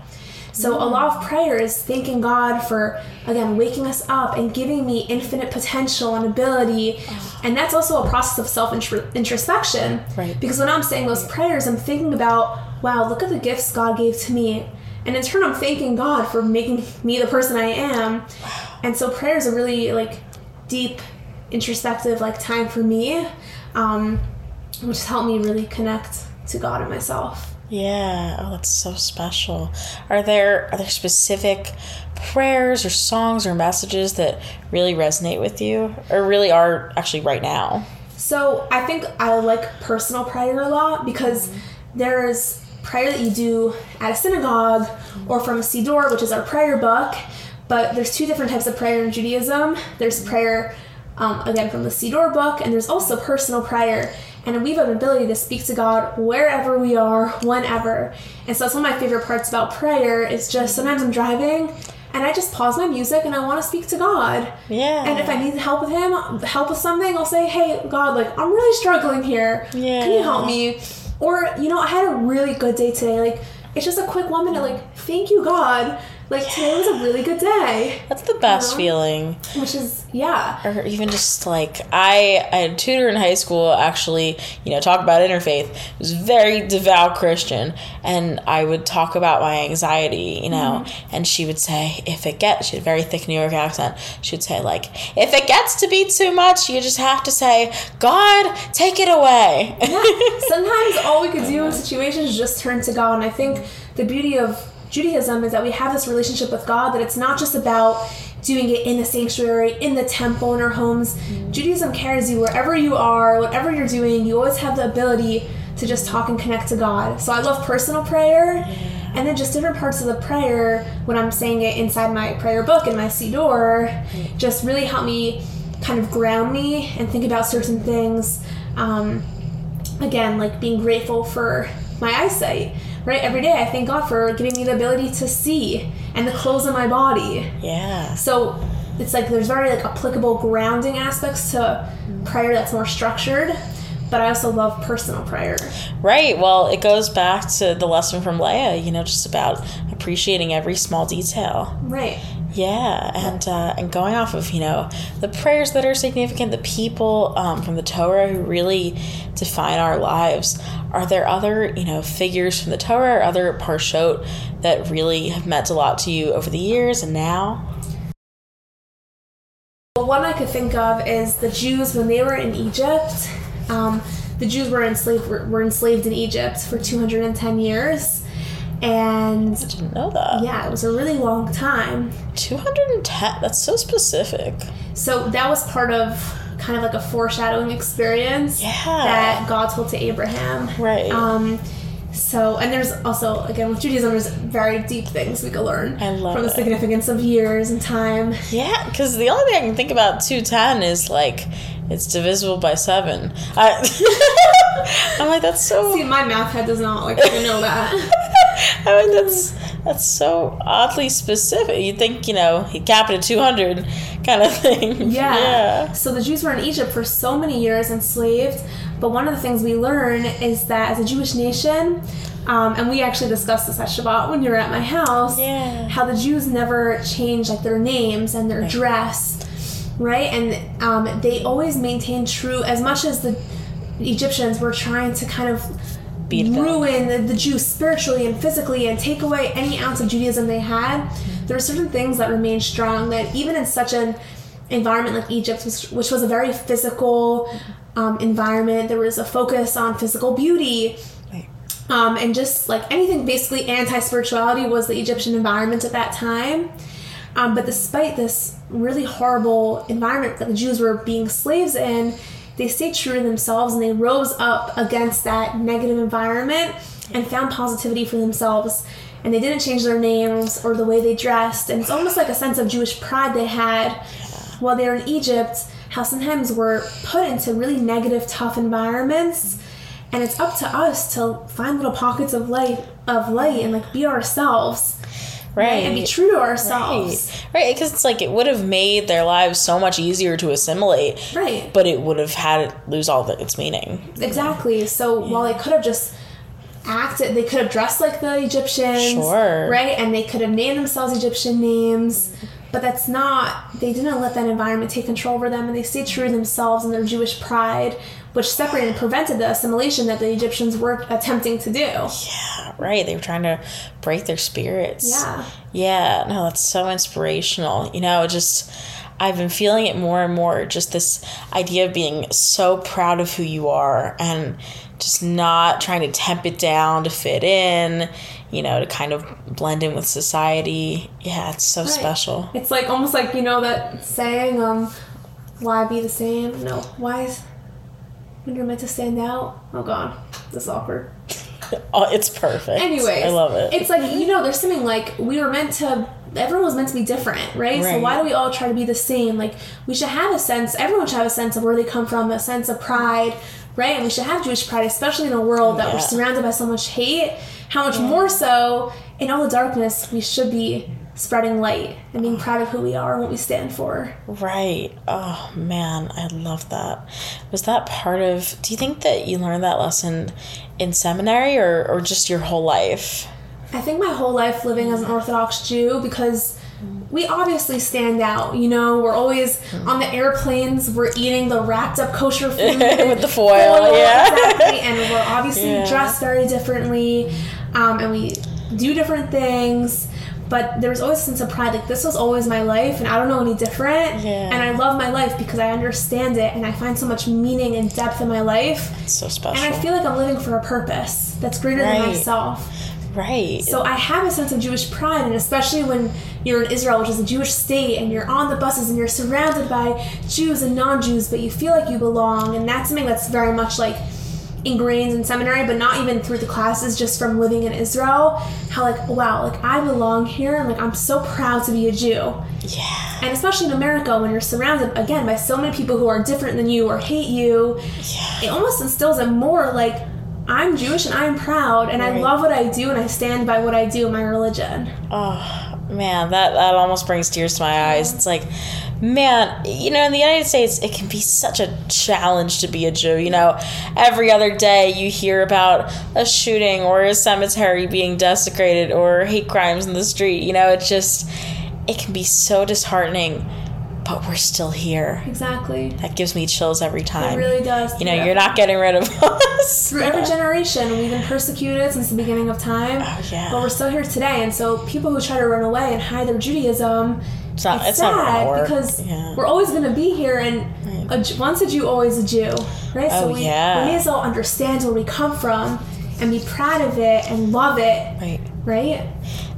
S2: So a lot of prayer is thanking God for again waking us up and giving me infinite potential and ability, and that's also a process of self introspection.
S1: Right.
S2: Because when I'm saying those prayers, I'm thinking about wow, look at the gifts God gave to me, and in turn, I'm thanking God for making me the person I am. And so prayer is a really like deep, introspective like time for me, um, which has helped me really connect to God and myself.
S1: Yeah. Oh, that's so special. Are there are there specific prayers or songs or messages that really resonate with you or really are actually right now?
S2: So I think I like personal prayer a lot because there's prayer that you do at a synagogue or from a siddur, which is our prayer book. But there's two different types of prayer in Judaism. There's prayer, um, again, from the siddur book, and there's also personal prayer. And we have an ability to speak to God wherever we are, whenever. And so that's one of my favorite parts about prayer is just sometimes I'm driving and I just pause my music and I want to speak to God.
S1: Yeah.
S2: And if I need help with him, help with something, I'll say, "Hey, God, like I'm really struggling here. Yeah. Can you help me?" Or you know, I had a really good day today. Like it's just a quick one minute. Like thank you, God. Like today was a really good day.
S1: That's the best
S2: know?
S1: feeling.
S2: Which is yeah,
S1: or even just like I, I had a tutor in high school actually you know talk about interfaith It was very devout christian and i would talk about my anxiety you know mm-hmm. and she would say if it gets she had a very thick new york accent she would say like if it gets to be too much you just have to say god take it away
S2: yeah. (laughs) Sometimes all we could do in situations is just turn to God. And I think the beauty of Judaism is that we have this relationship with God that it's not just about doing it in the sanctuary, in the temple, in our homes. Judaism carries you wherever you are, whatever you're doing, you always have the ability to just talk and connect to God. So I love personal prayer. And then just different parts of the prayer when I'm saying it inside my prayer book in my Siddur just really help me kind of ground me and think about certain things. Um, again, like being grateful for my eyesight, right? Every day I thank God for giving me the ability to see and the clothes on my body.
S1: yeah
S2: So it's like there's very like applicable grounding aspects to prayer that's more structured, but I also love personal prayer.
S1: right well it goes back to the lesson from leah you know just about appreciating every small detail
S2: Right.
S1: Yeah, and uh, and going off of you know the prayers that are significant, the people um, from the Torah who really define our lives. Are there other you know figures from the Torah or other parshot that really have meant a lot to you over the years and now?
S2: Well, one I could think of is the Jews when they were in Egypt. Um, the Jews were enslaved were, enslaved in Egypt for 210 years, and
S1: I didn't know that.
S2: yeah, it was a really long time.
S1: Two hundred and ten. That's so specific.
S2: So that was part of kind of like a foreshadowing experience
S1: Yeah.
S2: that God told to Abraham.
S1: Right.
S2: Um, so, and there's also, again, with Judaism, there's very deep things we could learn
S1: I love
S2: from the
S1: it.
S2: significance of years and time.
S1: Yeah, because the only thing I can think about 210 is like it's divisible by seven. I, (laughs) I'm like, that's so.
S2: See, my math head does not like to know that. (laughs) (laughs)
S1: I mean, that's that's so oddly specific. You think, you know, he capped at 200 kind of (laughs) thing.
S2: Yeah.
S1: Yeah.
S2: So the Jews were in Egypt for so many years enslaved. But one of the things we learn is that as a Jewish nation, um, and we actually discussed this at Shabbat when you were at my house,
S1: Yeah.
S2: how the Jews never changed like their names and their dress, right? And um, they always maintained true as much as the Egyptians were trying to kind of
S1: Beat
S2: ruin the, the Jews spiritually and physically and take away any ounce of Judaism they had, there are certain things that remain strong that even in such an environment like Egypt, which, which was a very physical um, environment, there was a focus on physical beauty.
S1: Right.
S2: Um, and just like anything basically anti spirituality was the Egyptian environment at that time. Um, but despite this really horrible environment that the Jews were being slaves in, they stayed true to themselves and they rose up against that negative environment and found positivity for themselves. And they didn't change their names or the way they dressed. And it's almost like a sense of Jewish pride they had while they were in Egypt, how sometimes we're put into really negative, tough environments. And it's up to us to find little pockets of light of light and like be ourselves.
S1: Right.
S2: And be true to ourselves.
S1: Right, right, because it's like it would have made their lives so much easier to assimilate,
S2: Right.
S1: but it would have had it lose all the, its meaning.
S2: Exactly. So while they could have just acted, they could have dressed like the Egyptians,
S1: Sure.
S2: right? And they could have named themselves Egyptian names, but that's not. They didn't let that environment take control over them, and they stayed true to themselves and their Jewish pride, which separated and prevented the assimilation that the Egyptians were attempting to do.
S1: Yeah, right. They were trying to break their spirits.
S2: Yeah.
S1: Yeah, no, that's so inspirational. You know, just I've been feeling it more and more. Just this idea of being so proud of who you are and just not trying to temp it down to fit in, you know, to kind of blend in with society. Yeah, it's so
S2: Right.
S1: special.
S2: It's like almost like you know that saying, um, "Why be the same?" No, why is when you're meant to stand out? Oh God, this is awkward. (laughs)
S1: Oh, it's perfect.
S2: Anyways,
S1: I love it.
S2: It's like you know, there's something like we were meant to. Everyone was meant to be different, right? So why do we all try to be the same? Like we should have a sense. Everyone should have a sense of where they come from, a sense of pride, right? And we should have Jewish pride, especially in a world that we're surrounded by so much hate. How much more so in all the darkness we should be spreading light and being proud of who we are and what we stand for.
S1: Right. Oh man, I love that. Was that part of do you think that you learned that lesson in seminary or, or just your whole life?
S2: I think my whole life living as an Orthodox Jew because we obviously stand out. You know, we're always mm-hmm. on the airplanes, we're eating the wrapped up kosher food (laughs)
S1: With the foil, yeah.
S2: exactly. And we're obviously (laughs)
S1: Yeah.
S2: dressed very differently, um, and we do different things. But there's always a sense of pride. Like this was always my life, and I don't know any different.
S1: Yeah.
S2: And I love my life because I understand it, and I find so much meaning and depth in my life.
S1: It's so special.
S2: And I feel like I'm living for a purpose that's greater
S1: Right.
S2: than myself.
S1: right.
S2: So I have a sense of Jewish pride, and especially when you're in Israel, which is a Jewish state, and you're on the buses and you're surrounded by Jews and non-Jews, but you feel like you belong, and that's something that's very much like ingrained in seminary, but not even through the classes, just from living in Israel. How like wow, like I belong here, and like I'm so proud to be a Jew.
S1: yeah.
S2: And especially in America, when you're surrounded again by so many people who are different than you or hate you,
S1: Yeah.
S2: it almost instills a more like I'm Jewish and I'm proud and I love what I do and I stand by what I do in my religion.
S1: Oh man, that that almost brings tears to my eyes. It's like, man, you know, in the United States, it can be such a challenge to be a Jew. You know, every other day you hear about a shooting or a cemetery being desecrated or hate crimes in the street. You know, it's just it can be so disheartening, but we're still here.
S2: Exactly.
S1: That gives me chills every time.
S2: It really does.
S1: you know,
S2: Yeah.
S1: you're not getting rid of us.
S2: through every generation. We've been persecuted since the beginning of time.
S1: Oh, yeah.
S2: But we're still here today. And so people who try to run away and hide their Judaism,
S1: It's not-
S2: it's,
S1: it's
S2: sad
S1: gonna
S2: because
S1: Yeah.
S2: we're always going to be here. And a, once a Jew, always a Jew. Right?
S1: Oh,
S2: so we,
S1: yeah.
S2: we may as well understand where we come from and be proud of it and love it.
S1: Right.
S2: Right?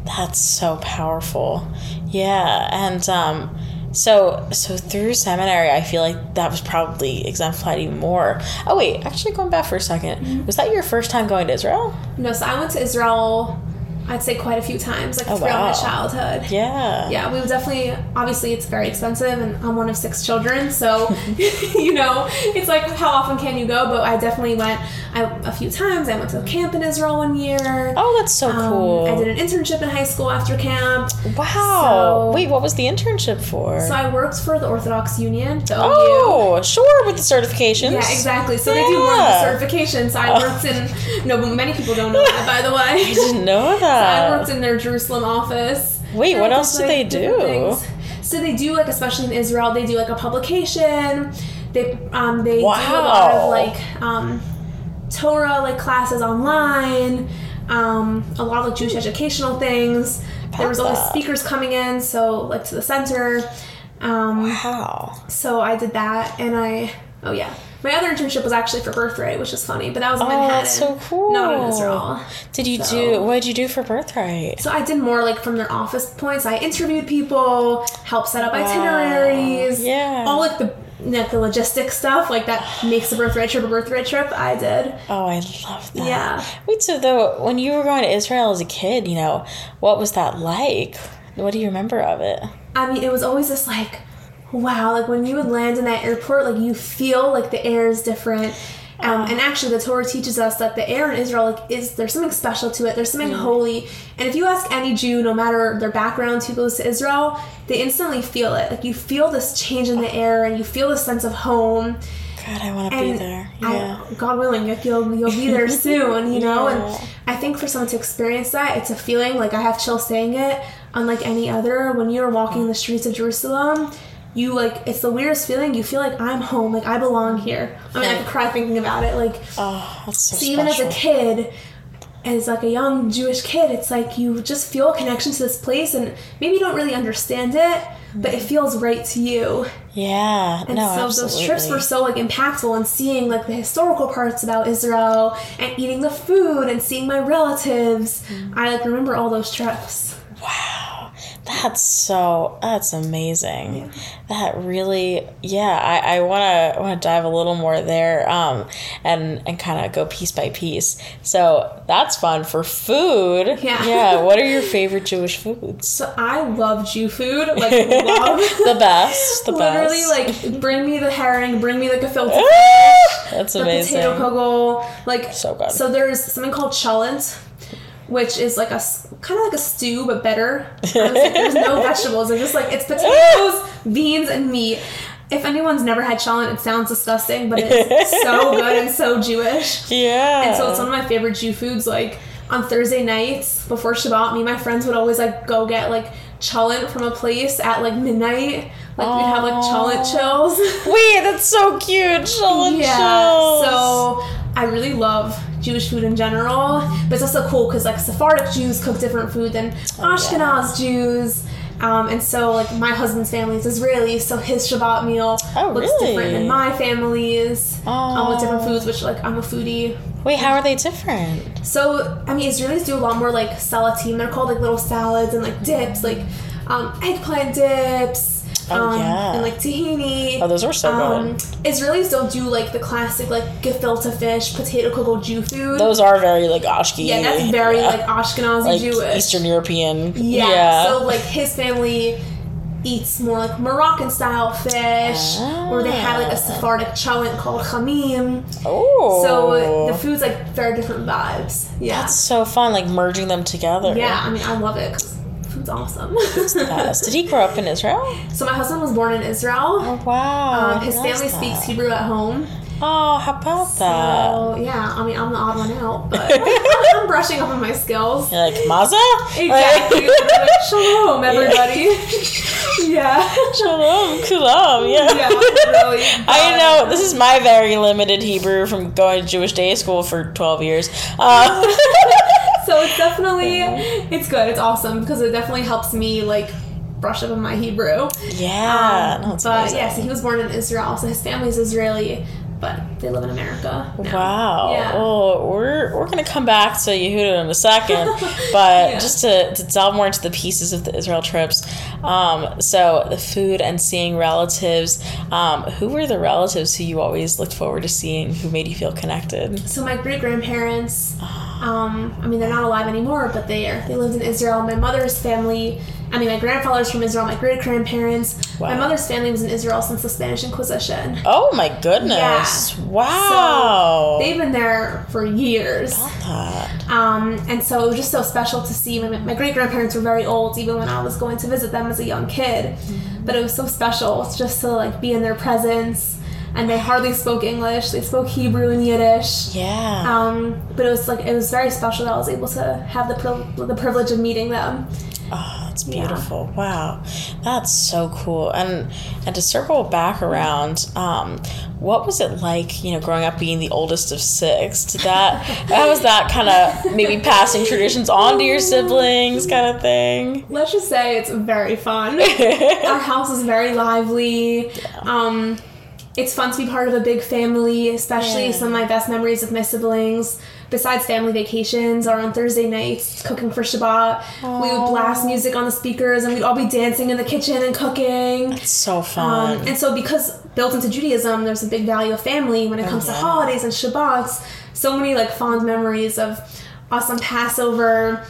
S1: That's so powerful. Yeah, and um so so through seminary I feel like that was probably exemplified even more. Oh wait, actually going back for a 2nd
S2: Mm-hmm.
S1: was that your first time going to Israel?
S2: No, so I went to Israel, I'd say quite a few times, like
S1: Oh,
S2: throughout
S1: wow.
S2: my childhood.
S1: Yeah.
S2: Yeah, we would definitely. Obviously, it's very expensive, and I'm one of six children, so (laughs) you know, it's like how often can you go? But I definitely went I, a few times. I went to a camp in Israel one year.
S1: Oh, that's so
S2: Um,
S1: cool.
S2: I did an internship in high school after camp.
S1: wow.
S2: So-
S1: wait, what was the internship for?
S2: So I worked for the Orthodox Union, the OU.
S1: oh, sure, with the certifications.
S2: Yeah, exactly. So they do more of the
S1: Yeah.
S2: certification. So I worked in. No, but many people don't know that, by the way. (laughs)
S1: I didn't know (laughs)
S2: I worked in their Jerusalem office.
S1: Wait, what else
S2: did,
S1: do they do?
S2: things. So they do like, especially in Israel, they do like a publication. They um they do a lot of like um Torah like classes online. Um, a lot of like Jewish educational things. There was always speakers coming in, so like to the center. Um,
S1: Wow.
S2: so I did that, and I oh yeah, my other internship was actually for Birthright, which is funny, but that was in
S1: Oh,
S2: Manhattan,
S1: that's so cool.
S2: not in Israel.
S1: Did you
S2: So-
S1: do what did you do for birthright?
S2: So I did more like from their office points. I interviewed people, helped set up itineraries,
S1: Yeah.
S2: all like the like the logistic stuff, like that makes a birthright trip a birthright trip. I did.
S1: Oh, I love that.
S2: Yeah.
S1: Wait, so though, when you were going to Israel as a kid, you know, what was that like? What do you remember of it?
S2: I mean, it was always this like, wow, like when you would land in that airport, like you feel like the air is different. Um, and actually, the Torah teaches us that the air in Israel like is there's something special to it. There's something holy. And if you ask any Jew, no matter their background, who goes to Israel, they instantly feel it. Like you feel this change in the air, and you feel this sense of home.
S1: God, I want to be there.
S2: I-
S1: Yeah.
S2: God willing, like you'll you'll be there (laughs) soon, you know.
S1: Yeah.
S2: And I think for someone to experience that, it's a feeling like I have chill saying it, unlike any other. When you're walking the streets of Jerusalem, you like it's the weirdest feeling. You feel like I'm home, like I belong here. I mean, I could cry thinking about it. Like
S1: oh, that's so,
S2: so even as a kid. As like a young Jewish kid, it's like you just feel a connection to this place, and maybe you don't really understand it, but it feels right to you.
S1: yeah.
S2: And
S1: no,
S2: so
S1: absolutely.
S2: those trips were so like impactful and seeing like the historical parts about Israel and eating the food and seeing my relatives.
S1: Mm.
S2: I like remember all those trips.
S1: Wow. That's so that's amazing. That really yeah, I, I wanna wanna dive a little more there, um and and kinda go piece by piece. So that's fun for food.
S2: Yeah.
S1: Yeah. What are your favorite Jewish foods?
S2: So I love Jew food, (laughs) like love.
S1: the best. The best. (laughs)
S2: Literally,
S1: best.
S2: like bring me the herring, bring me the gefilte,
S1: Ah, that's
S2: the
S1: amazing.
S2: potato kugel, like
S1: So good.
S2: So there's something called cholent, which is like a kind of like a stew but better. (laughs) Like, there's no vegetables. It's just like it's potatoes, beans, and meat. If anyone's never had cholent, it sounds disgusting, but it's (laughs) so good and so Jewish.
S1: Yeah.
S2: And so it's one of my favorite Jew foods. Like on Thursday nights before Shabbat, me and my friends would always like go get like cholent from a place at like midnight. Like we'd have like cholent chills.
S1: Wait, that's so cute. Chillin'
S2: yeah.
S1: chills.
S2: So I really love Jewish food in general, but it's also cool because like Sephardic Jews cook different food than Ashkenaz Jews. Um, and so, like, my husband's family is Israeli, so his Shabbat meal
S1: Oh,
S2: looks
S1: really?
S2: different than my family's. Um, with different
S1: Oh.
S2: foods, which, like, I'm a foodie.
S1: Wait, how are they different?
S2: So, I mean, Israelis do a lot more, like, salatim. They're called, like, little salads and, like, dips, like, um, eggplant dips.
S1: Oh,
S2: um,
S1: yeah.
S2: And, like, tahini.
S1: Oh, those are so
S2: Um,
S1: good.
S2: Israelis don't do like the classic like gefilte fish, potato kugel Jew food.
S1: Those are very like Ashki.
S2: yeah, that's very
S1: yeah.
S2: like Ashkenazi
S1: like
S2: Jewish.
S1: Eastern European.
S2: yeah.
S1: Yeah.
S2: So like his family eats more like Moroccan style fish, or they have like a Sephardic cholent called chamim.
S1: oh.
S2: So the food's like very different vibes. Yeah.
S1: That's so fun, like merging them together.
S2: yeah, I mean I love it food's awesome.
S1: Yes. Did he grow up in Israel? (laughs)
S2: so my husband was born in Israel.
S1: Oh wow.
S2: Um, his family speaks. Hebrew at home.
S1: Oh, how about that?
S2: So yeah, I mean I'm the odd one out, (laughs) but I'm brushing up on my skills.
S1: You're like Maza?
S2: Exactly. Like, (laughs) Shalom, everybody. yeah.
S1: Shalom, kulam, yeah.
S2: Yeah, really.
S1: I know this is my very limited Hebrew from going to Jewish day school for twelve years. Uh, (laughs)
S2: so it's definitely it's good. It's awesome because it definitely helps me like brush up on my Hebrew.
S1: yeah,
S2: Um,
S1: no,
S2: but
S1: amazing.
S2: yeah, so he was born in Israel, so his family's Israeli, but they live in America. now.
S1: Wow.
S2: Yeah.
S1: Well, we're we're gonna come back to Yehuda in a second, (laughs) but
S2: Yeah.
S1: just to, to delve more into the pieces of the Israel trips. Um, so the food and seeing relatives. Um, who were the relatives who you always looked forward to seeing? Who made you feel connected?
S2: So my great grandparents, um, I mean they're not alive anymore, but they are. They lived in Israel. My mother's family, I mean my grandfather's from Israel. My great grandparents.
S1: Wow.
S2: My mother's family was in Israel since the Spanish Inquisition.
S1: Oh my goodness! Yeah. Wow.
S2: So they've been there for years.
S1: that.
S2: Um, and so it was just so special to see. My, my great grandparents were very old, even when I was going to visit them as a young kid. But it was so special just to like be in their presence. And they hardly spoke English; they spoke Hebrew and Yiddish.
S1: Yeah.
S2: Um, but it was like it was very special that I was able to have the pri- the privilege of meeting them.
S1: Oh, that's beautiful. Wow. That's so cool. And and to circle back around, um, what was it like, you know, growing up being the oldest of six? Did that (laughs) how was that kind of maybe passing traditions on to your siblings kind of thing?
S2: Let's just say it's very fun. (laughs) Our house is very lively. Um, it's fun to be part of a big family, especially
S1: Yeah.
S2: some of my best memories with my siblings. Besides family vacations are on Thursday nights, cooking for Shabbat, we would blast music on the speakers and we'd all be dancing in the kitchen and cooking.
S1: It's so fun.
S2: Um, and so, because built into Judaism, there's a big value of family when it comes to holidays and Shabbats. So many like fond memories of us on Passover,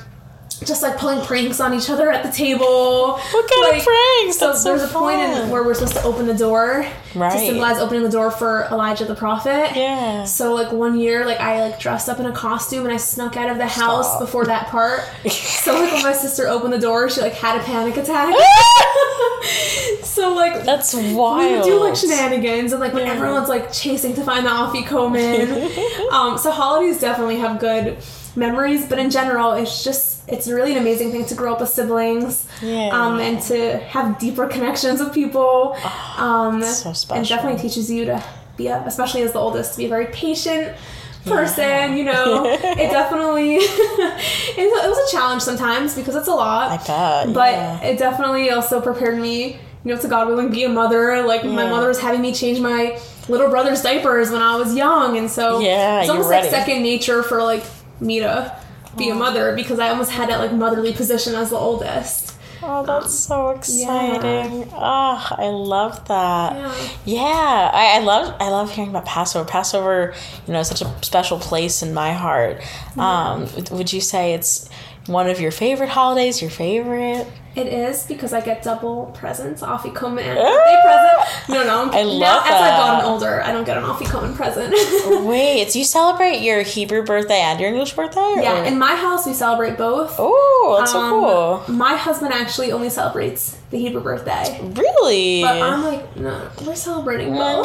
S2: just like pulling pranks on each other at the table.
S1: what kind of pranks?
S2: So
S1: That's so
S2: there's a point in where we're supposed to open the door
S1: right.
S2: to symbolize opening the door for Elijah the prophet.
S1: Yeah.
S2: So like one year, like I like dressed up in a costume and I snuck out of the house
S1: Stop.
S2: before that part. (laughs) so like when my sister opened the door, she like had a panic attack. (laughs) so like
S1: That's
S2: we
S1: wild.
S2: would do like shenanigans and like when everyone's like chasing to find the afikoman. (laughs) um, so holidays definitely have good memories, but in general, it's just it's really an amazing thing to grow up with siblings.
S1: Yeah.
S2: Um, and to have deeper connections with people. Um,
S1: so
S2: And definitely teaches you to be, a, especially as the oldest, to be a very patient person. You know, it (laughs) definitely (laughs) it, was, a challenge sometimes because it's a lot
S1: I bet.
S2: but
S1: yeah.
S2: it definitely also prepared me you know to god willing be a mother like my mother was having me change my little brother's diapers when i was young and so
S1: Yeah,
S2: it's almost like second nature for like me to be a mother because i almost had that like motherly position as the oldest
S1: Oh, that's so exciting! Oh, I love that.
S2: Yeah.
S1: Yeah, I, I love I love hearing about Passover. Passover, you know, is such a special place in my heart. Um, would- would you say it's one of your favorite holidays? Your favorite?
S2: It is because i get double presents afikoman and
S1: Ah!
S2: birthday present no no
S1: I
S2: now
S1: love
S2: as i've gotten older i don't get an afikoman present (laughs)
S1: Wait, do you celebrate your Hebrew birthday and your English birthday?
S2: yeah
S1: or-
S2: in my house we celebrate both
S1: Oh, that's
S2: Um,
S1: so cool.
S2: My husband actually only celebrates the Hebrew birthday.
S1: Really?
S2: But I'm like, no, we're celebrating both.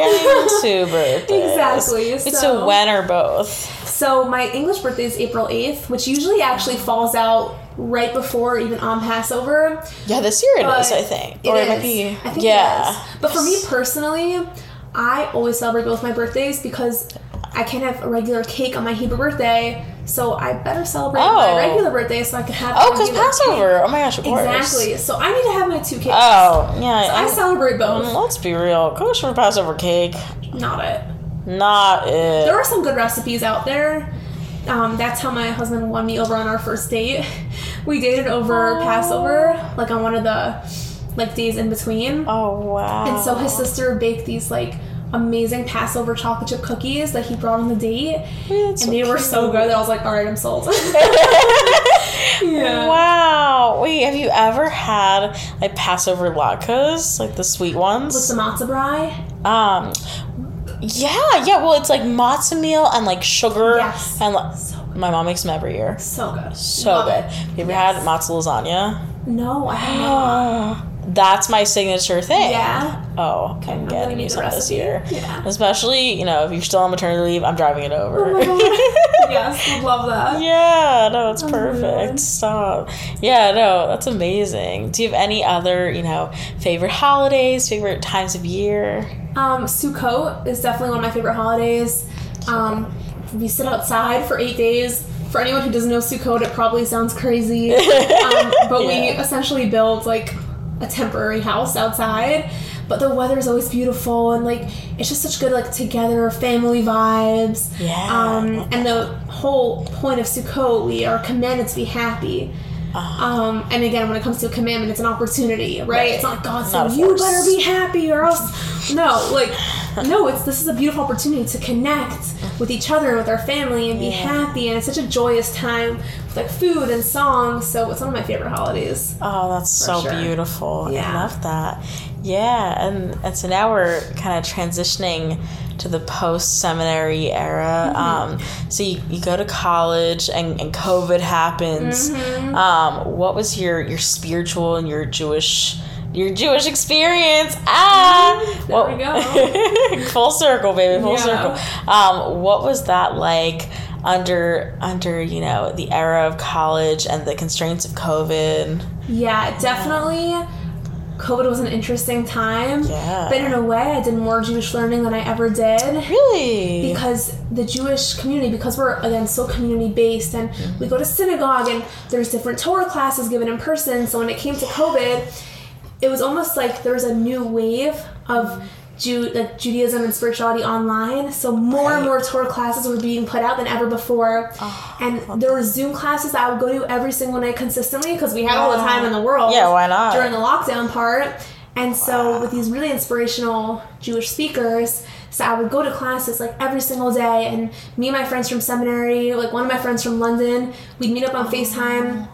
S1: two (laughs) birthdays.
S2: Exactly,
S1: Wait, so,
S2: so-
S1: when are both?
S2: so my English birthday is April 8th, which usually actually falls out right before even on Passover.
S1: Yeah, this year it is.
S2: But
S1: I think,
S2: It
S1: or it
S2: is.
S1: might be.
S2: I think
S1: yeah.
S2: it is. But for me personally, I always celebrate both my birthdays because I can't have a regular cake on my Hebrew birthday, so I better celebrate my
S1: Oh.
S2: regular birthday so I can have.
S1: Oh, because Passover. Oh my gosh, of course.
S2: Exactly. So I need to have my two cakes.
S1: Oh, yeah.
S2: I
S1: I,
S2: celebrate both.
S1: Mm, let's be real. Kosher Passover cake,
S2: Not it.
S1: not it.
S2: There are some good recipes out there. Um, that's how my husband won me over on our first date. We dated over Passover, like on one of the like days in between.
S1: oh wow.
S2: And so his sister baked these like amazing Passover chocolate chip cookies that he brought on the date, and they were so good that I was like, all right, I'm sold. (laughs) yeah.
S1: Wow. Wait, have you ever had like Passover latkes, like the sweet ones?
S2: With the matzo brei.
S1: Um, yeah, yeah. Well, it's like matzo meal and like sugar
S2: Yes.
S1: and like,
S2: So good.
S1: my mom makes them every year.
S2: So good.
S1: So
S2: Love
S1: good.
S2: it.
S1: You ever
S2: Yes.
S1: had matzo lasagna?
S2: No, I have not. (gasps) (gasps)
S1: that's my signature thing.
S2: Yeah.
S1: Oh,
S2: Okay,
S1: I'm getting you some this year.
S2: Yeah.
S1: Especially, you know, if you're still on maternity leave, I'm driving it over. (laughs)
S2: Yes, would love that. (laughs)
S1: yeah, no, it's
S2: Oh
S1: perfect. Stop. Yeah, no, that's amazing. Do you have any other, you know, favorite holidays, favorite times of year?
S2: Um, Sukkot is definitely one of my favorite holidays. Um, we sit outside for eight days. For anyone who doesn't know Sukkot, it probably sounds crazy. (laughs) Um, but we essentially build like a temporary house outside. But the weather is always beautiful and like it's just such good like together family vibes.
S1: Yeah.
S2: Um, and the whole point of Sukkot, we are commanded to be happy. Um, and again, when it comes to a commandment, it's an opportunity, right?
S1: Right.
S2: It's not God saying you better be happy or else. (laughs) No, like no, it's this is a beautiful opportunity to connect with each other, and with our family, and be
S1: Yeah.
S2: happy. And it's such a joyous time like food and songs. So it's one of my favorite holidays.
S1: Oh, that's so
S2: sure.
S1: beautiful. I love that. Yeah, and, and so now we're kind of transitioning to the post seminary era.
S2: Mm-hmm.
S1: Um, so you, you go to college and, and COVID happens.
S2: Mm-hmm.
S1: Um, what was your, your spiritual and your Jewish your Jewish experience? Ah,
S2: Mm-hmm. There we
S1: go. (laughs) full circle, baby, full
S2: Yeah.
S1: circle. Um, what was that like under under you know the era of college and the constraints of COVID?
S2: Yeah, definitely. COVID was an interesting time.
S1: Yeah.
S2: But in a way, I did more Jewish learning than I ever did.
S1: Really?
S2: because the Jewish community, because we're again so community based, and we go to synagogue, and there's different Torah classes given in person. So when it came to COVID, it was almost like there was a new wave of Jew, like Judaism and spirituality online. So more and more Torah classes were being put out than ever before, oh, and there were Zoom classes that I would go to every single night consistently because we had all the time in the world.
S1: Yeah, why not?
S2: During the lockdown part. And so with these really inspirational Jewish speakers, so I would go to classes like every single day and me and my friends from seminary, like one of my friends from London, we'd meet up on oh. FaceTime.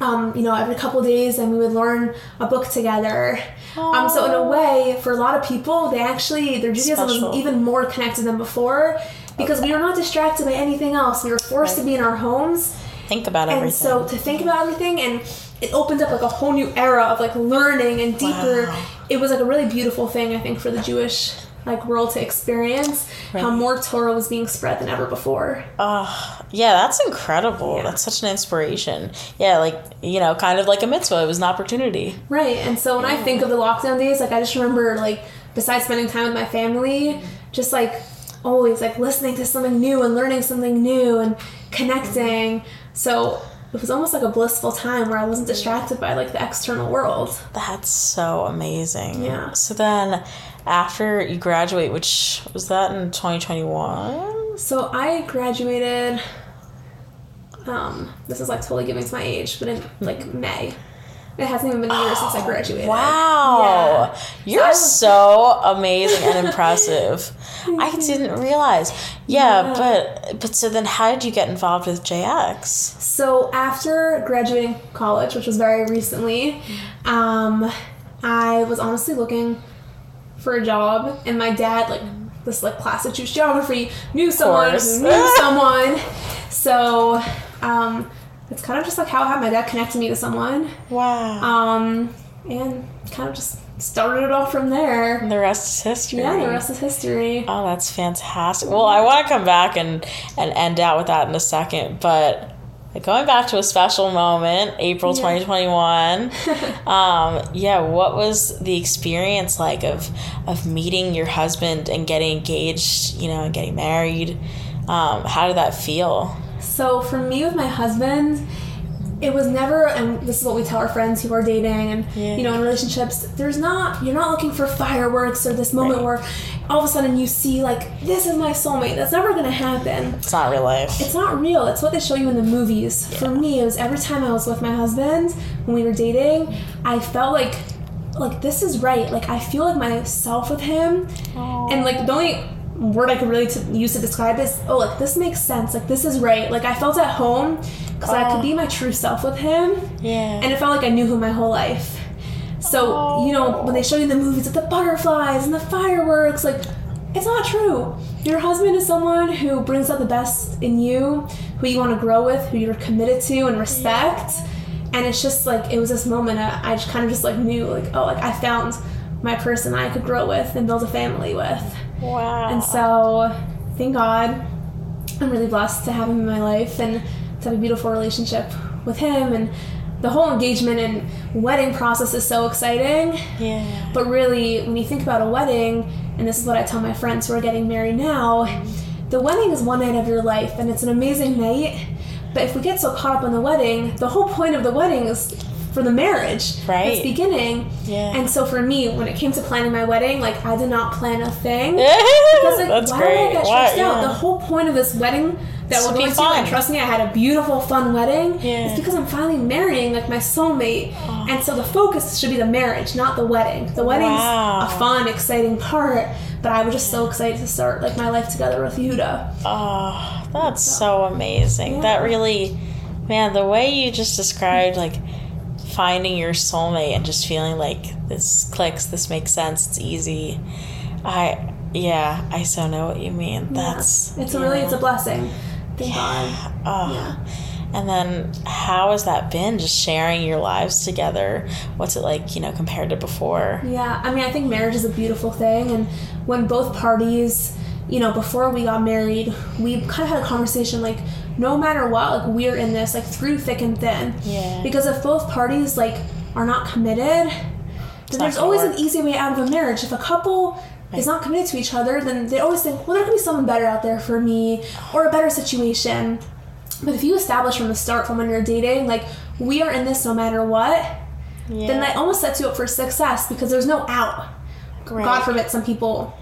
S2: Um, you know, every couple days, and we would learn a book together. Um, so in a way, for a lot of people, they actually their Judaism
S1: Special.
S2: was even more connected than before because we were not distracted by anything else. We were forced to be in our homes,
S1: Think about
S2: and
S1: everything.
S2: so to think about everything and it opened up like a whole new era of like learning and deeper
S1: Wow.
S2: it was like a really beautiful thing i think for the jewish like world to experience how more torah was being spread than ever before
S1: Oh, yeah, that's incredible.
S2: Yeah.
S1: That's such an inspiration. Yeah, like, you know, kind of like a mitzvah. It was an opportunity.
S2: right and so when i think of the lockdown days like i just remember like besides spending time with my family just like always like listening to something new and learning something new and connecting so it was almost like a blissful time where i wasn't distracted by like the external world
S1: That's so amazing.
S2: Yeah.
S1: So then after you graduate, which was that in 2021?
S2: So I graduated. Um, this is like totally giving to my age, but in like May. It hasn't even been a year since I graduated. (gasps)
S1: Wow.
S2: Yeah.
S1: You're
S2: was-
S1: so amazing and impressive. (laughs) I didn't realize. Yeah,
S2: Yeah.
S1: but but so then how did you get involved with JX?
S2: So after graduating college, which was very recently, um, I was honestly looking for a job, and my dad, like this like classic Jewish geography, knew someone knew (laughs) someone. So um, it's kind of just like how I had my dad connected me to someone.
S1: Wow.
S2: Um, and kind of just started it off from there.
S1: the rest is history.
S2: Yeah, the rest is history.
S1: Oh, that's fantastic. Well, I want to come back and, and end out with that in a second, but going back to a special moment, April
S2: Yeah.
S1: 2021. (laughs) um, yeah, what was the experience like of of meeting your husband and getting engaged, you know, and getting married? Um, how did that feel?
S2: So for me with my husband, it was never and this is what we tell our friends who are dating and
S1: Yeah.
S2: you know in relationships there's not you're not looking for fireworks or this moment
S1: Right.
S2: where all of a sudden you see like this is my soulmate. That's never gonna happen.
S1: It's not real life.
S2: it's not real. It's what they show you in the movies. For me it was every time i was with my husband when we were dating i felt like like this is right. Like i feel like myself with him. And like the only word i could really to use to describe is oh like this makes sense. Like this is right. Like i felt at home because i could be my true self with him.
S1: Yeah.
S2: and it felt like i knew him my whole life so you know when they show you the movies with the butterflies and the fireworks like it's not true your husband is someone who brings out the best in you who you want to grow with who you're committed to and respect and it's just like it was this moment I, I just kind of just like knew like oh like I found my person I could grow with and build a family with.
S1: Wow.
S2: And so, thank God, I'm really blessed to have him in my life and to have a beautiful relationship with him. And the whole engagement and wedding process is so exciting.
S1: yeah.
S2: But really, when you think about a wedding, and this is what I tell my friends who are getting married now, the wedding is one night of your life and it's an amazing night. But if we get so caught up in the wedding, the whole point of the wedding is for the marriage.
S1: Right.
S2: It's beginning.
S1: Yeah.
S2: And so for me, when it came to planning my wedding, like I did not plan a thing. (laughs) Because like,
S1: That's
S2: why
S1: great.
S2: would I get
S1: Why-
S2: out?
S1: yeah.
S2: The whole point of this wedding that we're
S1: be
S2: going to, and trust me, I had a beautiful, fun wedding.
S1: Yeah.
S2: It's because I'm finally marrying like my soulmate, oh. and so the focus should be the marriage, not the wedding. The wedding's
S1: Wow.
S2: a fun, exciting part, but I was just so excited to start like my life together with Yehuda.
S1: Oh, that's so amazing. That really, man, the way you just described like finding your soulmate and just feeling like this clicks, this makes sense, it's easy. I, yeah, I so know what you mean. That's
S2: it's a really, it's a blessing. Thank God.
S1: Oh.
S2: Yeah.
S1: And then how has that been just sharing your lives together? What's it like, you know, compared to before?
S2: Yeah, I mean, I think marriage is a beautiful thing, and when both parties, you know, before we got married, we kind of had a conversation like, no matter what, like we're in this like through thick and thin.
S1: Yeah.
S2: Because if both parties like are not committed, then there's always
S1: work.
S2: an easy way out of a marriage. If a couple is not committed to each other, then they always think, well, there could be someone better out there for me, or a better situation. But if you establish from the start, from when you're dating, like we are in this no matter what,
S1: Yeah.
S2: then that almost sets you up for success because there's no out.
S1: Right.
S2: God forbid some people,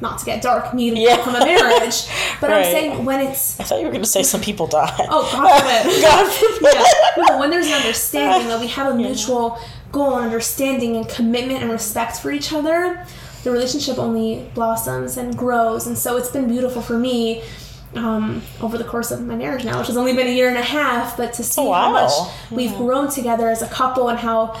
S2: not to get dark, need
S1: Yeah.
S2: from a marriage. (laughs) But I'm saying when it's
S1: I thought you were going to say some people die. (laughs)
S2: oh God forbid, (laughs)
S1: God forbid.
S2: yeah, no, when there's an understanding that we have a mutual goal and understanding and commitment and respect for each other, the relationship only blossoms and grows. And so it's been beautiful for me. Um, over the course of my marriage now, which has only been a year and a half, but to see how
S1: while.
S2: much we've grown together as a couple and how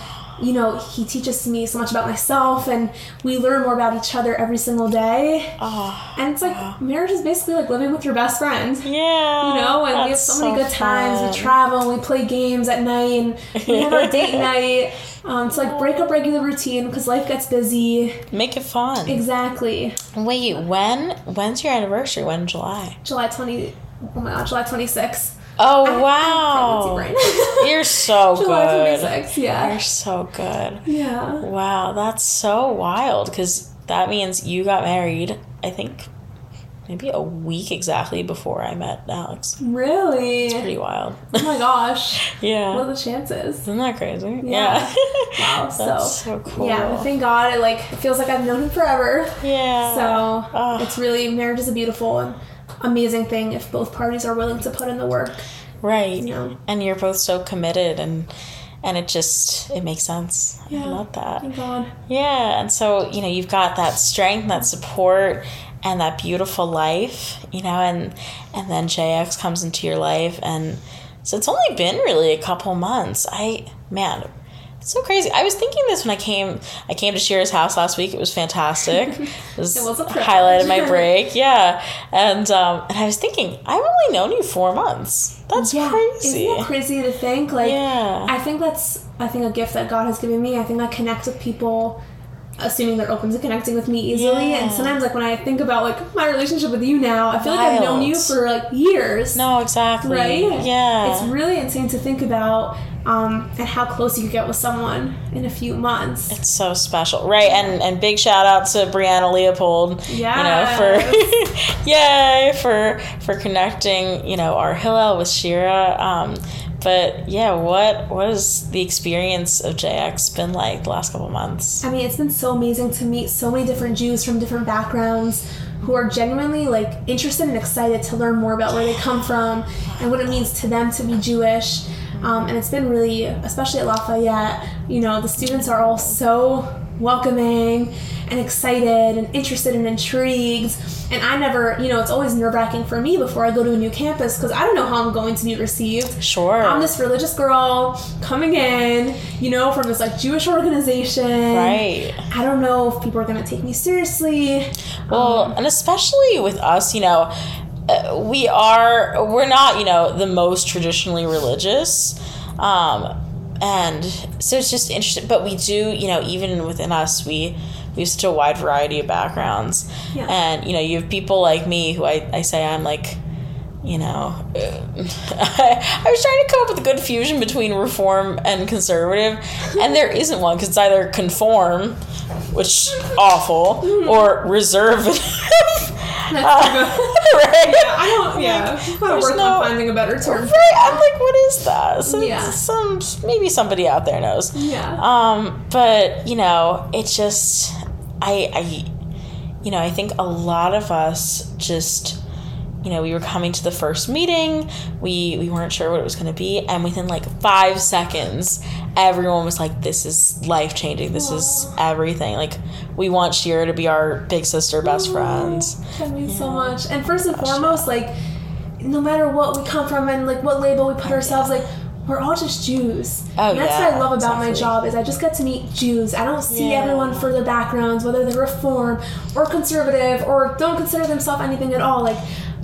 S2: you know he teaches me so much about myself and we learn more about each other every single day
S1: Oh,
S2: and it's like marriage is basically like living with your best friend
S1: Yeah.
S2: you know and we have
S1: that's
S2: so many good times we travel we play games at night and we have our (laughs) date night um, to like break up regular routine because life gets busy
S1: Make it fun.
S2: exactly
S1: Wait, when? When's your anniversary? When? July?
S2: july 20 oh my god july 26th
S1: Oh
S2: I-
S1: wow! (laughs) You're so good.
S2: 26th yeah
S1: You're so good.
S2: yeah
S1: Wow, that's so wild because that means you got married, I think, maybe a week exactly before I met Alex.
S2: really It's
S1: Pretty wild.
S2: oh my gosh (laughs)
S1: yeah.
S2: what are the chances
S1: Isn't that crazy?
S2: Yeah.
S1: Yeah.
S2: Wow, (laughs) so,
S1: That's so cool.
S2: yeah, thank God it like feels like I've known him forever.
S1: yeah.
S2: So
S1: Oh.
S2: it's really marriage is a beautiful and amazing thing if both parties are willing to put in the work.
S1: right.
S2: You know.
S1: And you're both so committed and and it just it makes sense.
S2: Yeah.
S1: I love that.
S2: Thank God.
S1: Yeah, and so you know you've got that strength, that support, and that beautiful life, you know, and and then JX comes into your life, and so it's only been really a couple months. I man, so crazy. I was thinking this when I came. I came to Shira's house last week. It was fantastic. (laughs) It was,
S2: It was a privilege.
S1: highlighted my break. Yeah, and um, and I was thinking I've only known you four months. That's crazy.
S2: Isn't that crazy to think? Like
S1: Yeah.
S2: I think that's I think a gift that God has given me. I think I connect with people assuming they're open to connecting with me easily.
S1: Yeah.
S2: And sometimes like when I think about like my relationship with you now, I feel like I've known you for like years.
S1: no, exactly.
S2: Right?
S1: Yeah.
S2: It's really insane to think about um, and how close you get with someone in a few months.
S1: It's so special, right? And and big shout out to Brianna Leopold, yeah, you know, for (laughs) yay for for connecting, you know, our Hillel with Shira. Um, but yeah, what what has the experience of JX been like the last couple months?
S2: I mean, it's been so amazing to meet so many different Jews from different backgrounds who are genuinely like interested and excited to learn more about where they come from and what it means to them to be Jewish. Um, and it's been really, especially at Lafayette, you know, the students are all so welcoming and excited and interested and intrigued. And I never, you know, it's always nerve wracking for me before I go to a new campus because I don't know how I'm going to be received.
S1: Sure.
S2: I'm this religious girl coming in, you know, from this like Jewish organization.
S1: right.
S2: I don't know if people are going to take me seriously.
S1: Well, and especially with us, you know, uh, we are we're not, you know, the most traditionally religious. Um and so it's just interesting but we do you know even within us we we have such a wide variety of backgrounds.
S2: Yeah.
S1: and you know you have people like me who i, I say i'm like you know (laughs) i was trying to come up with a good fusion between reform and conservative and there isn't one because it's either conform which awful mm-hmm. or reservative (laughs) (laughs)
S2: That's (laughs)
S1: right
S2: I don't. Yeah, I've got to work
S1: no-
S2: on finding a better term.
S1: Right, I'm like, what is that? So
S2: Yeah.
S1: some maybe somebody out there knows.
S2: Yeah.
S1: Um, but you know, it just I I you know, I think a lot of us just you know, we were coming to the first meeting, we we weren't sure what it was gonna be, and within like five seconds, everyone was like, This is life changing, this is everything. Like we want Shira to be our big sister, best friends.
S2: That means so much. And first and foremost, like, no matter what we come from and like what label we put ourselves, like, we're all just Jews.
S1: Oh,
S2: and that's
S1: yeah,
S2: what I love about my job is I just get to meet Jews. I don't see
S1: Yeah.
S2: everyone for their backgrounds, whether they're reform or conservative or don't consider themselves anything at all. Like,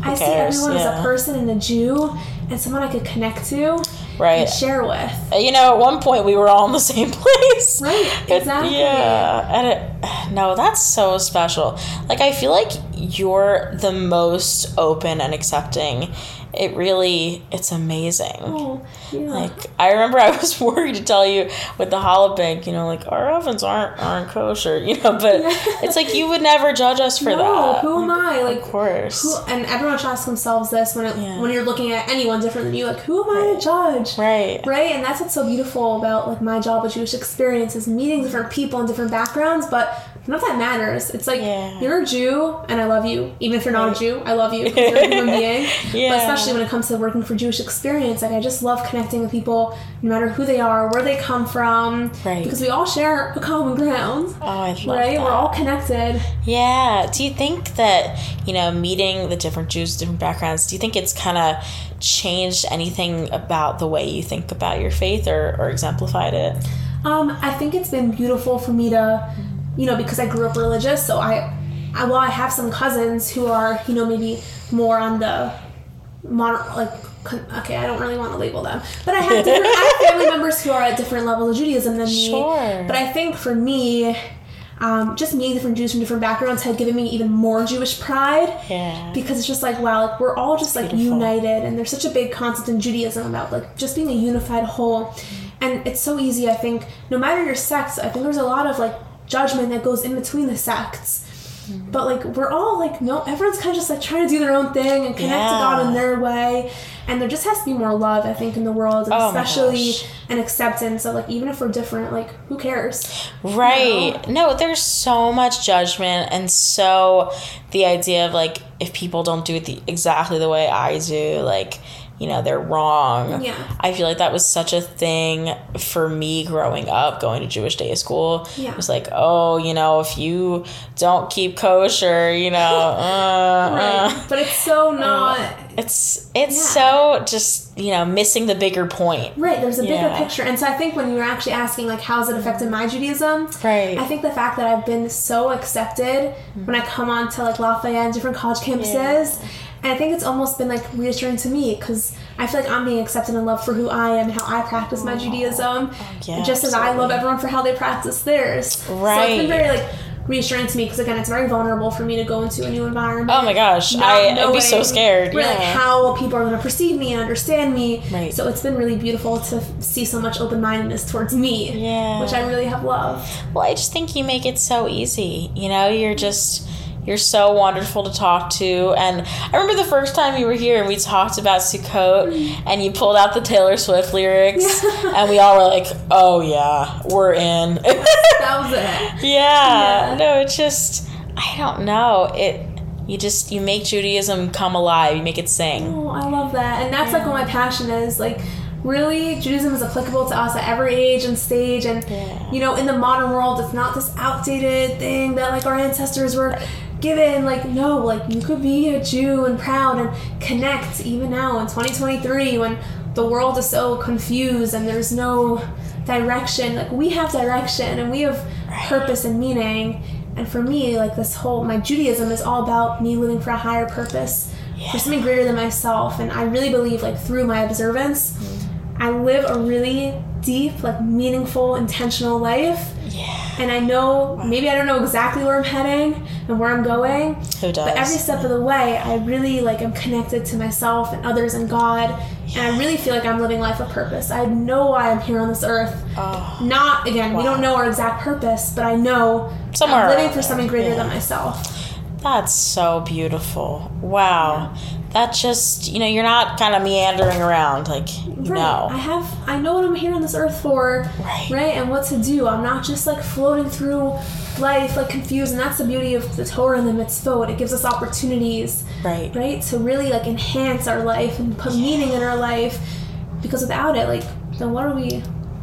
S2: I see everyone as a person and a Jew and someone I could connect to
S1: Right.
S2: and share with.
S1: Uh, you know, at one point we were all in the (laughs) same place.
S2: Right,
S1: It-
S2: exactly.
S1: yeah, and it, (sighs) no, that's so special. Like I feel like you're the most open and accepting. It really, it's amazing.
S2: Oh, yeah.
S1: Like I remember, I was (laughs) worried to tell you with the challah bake, you know, like our ovens aren't aren't kosher, you know. But it's like you would never judge us for
S2: no,
S1: that.
S2: who am I? Like,
S1: Of course,
S2: who, and everyone should ask themselves this when it,
S1: Yeah.
S2: when you're looking at anyone different than you. Like, who am I to judge?
S1: right?
S2: Right, and that's what's so beautiful about like my job with Jewish experience is meeting different people and different backgrounds, but none of that matters. It's like
S1: Yeah.
S2: you're a Jew and I love you. Even if you're not a Jew, I love you. (laughs) 'cause You're a human being.
S1: Yeah.
S2: But especially when it comes to working for Jewish experience, like I just love connecting with people, no matter who they are, where they come from,
S1: Right.
S2: because we all share a common ground.
S1: Oh, I love
S2: Right,
S1: that.
S2: we're all connected.
S1: Yeah. Do you think that, you know, meeting the different Jews, different backgrounds, do you think it's kind of changed anything about the way you think about your faith or, or exemplified it?
S2: Um, I think it's been beautiful for me to, you know, because I grew up religious. So I, I while I have some cousins who are, you know, maybe more on the, modern, like, okay, I don't really want to label them, but I have different, I have family members who are at different levels of Judaism than me.
S1: Sure.
S2: But I think for me, um, just meeting different Jews from different backgrounds had given me even more Jewish pride
S1: Yeah.
S2: because it's just like wow like we're all just like
S1: beautiful.
S2: united and there's such a big concept in judaism about like just being a unified whole and it's so easy i think no matter your sects i think there's a lot of like judgment that goes in between the sects.
S1: Mm-hmm.
S2: but like we're all like no everyone's kind of just like trying to do their own thing and connect to god in their way. And there just has to be more love i think in the world and
S1: Oh
S2: especially an acceptance of like even if we're different like who cares?
S1: Right. No, there's so much judgment and so the idea of like if people don't do it the, exactly the way I do, like, you know, they're wrong.
S2: Yeah.
S1: I feel like that was such a thing for me growing up, going to Jewish day school.
S2: Yeah.
S1: It was like, oh, you know, if you don't keep kosher, you know, (laughs) uh,
S2: right
S1: uh.
S2: but it's so not
S1: It's it's
S2: Yeah.
S1: so just, you know, missing the bigger point.
S2: Right, there's a bigger
S1: Yeah.
S2: picture. And so I think when you were actually asking like how's it affected my Judaism,
S1: Right.
S2: I think the fact that I've been so accepted when I come on to like Lafayette and different college campuses, and I think it's almost been like reassuring to me because I feel like I'm being accepted and loved for who I am and how I practice my Judaism,
S1: yeah,
S2: just as I love everyone for how they practice theirs. So it's
S1: Right.
S2: been very like reassuring to me because again, it's very vulnerable for me to go into a new environment.
S1: Oh my gosh, I, I'd be so scared.
S2: Right,
S1: yeah.
S2: like how people are going to perceive me and understand me.
S1: Right.
S2: So it's been really beautiful to see so much open mindedness towards me.
S1: Yeah.
S2: Which I really have loved.
S1: Well, I just think you make it so easy. You know, you're just you're so wonderful to talk to. And I remember the first time you were here and we talked about Sukkot mm-hmm. and you pulled out the Taylor Swift lyrics
S2: Yeah. (laughs)
S1: and we all were like, "Oh yeah, we're in." (laughs)
S2: That was it.
S1: yeah.
S2: Yeah.
S1: No, it's just I don't know. It you just you make Judaism come alive. You make it sing.
S2: Oh, I love that. And that's like what my passion is. Like, really, Judaism is applicable to us at every age and stage. And,
S1: Yeah.
S2: you know, in the modern world, it's not this outdated thing that, like, our ancestors were given. Like, no, like, you could be a Jew and proud and connect even now in 2023 when the world is so confused and there's no direction. Like, we have direction and we have purpose and meaning. And for me, like, this whole, my Judaism is all about me living for a higher purpose for something greater than myself. And I really believe, like, through my observance, mm-hmm. I live a really deep, like meaningful, intentional life.
S1: Yeah.
S2: And I know maybe I don't know exactly where I'm heading and where I'm going.
S1: Who does?
S2: But every step of the way, I really like I'm connected to myself and others and God, and I really feel like I'm living life of purpose. I know why I'm here on this earth.
S1: Oh,
S2: Not again, we don't know our exact purpose, but I know
S1: Somewhere
S2: I'm living for something greater
S1: yeah.
S2: than myself.
S1: That's so beautiful. Wow. That just, you know, you're not kind of meandering around like,
S2: Right.
S1: no.
S2: I have I know what I'm here on this earth for.
S1: Right.
S2: Right, and what to do. I'm not just like floating through life like confused, and that's the beauty of the Torah and the mitzvot. It gives us opportunities,
S1: Right.
S2: right, to really like enhance our life and put meaning in our life. Because without it, like, then what are we?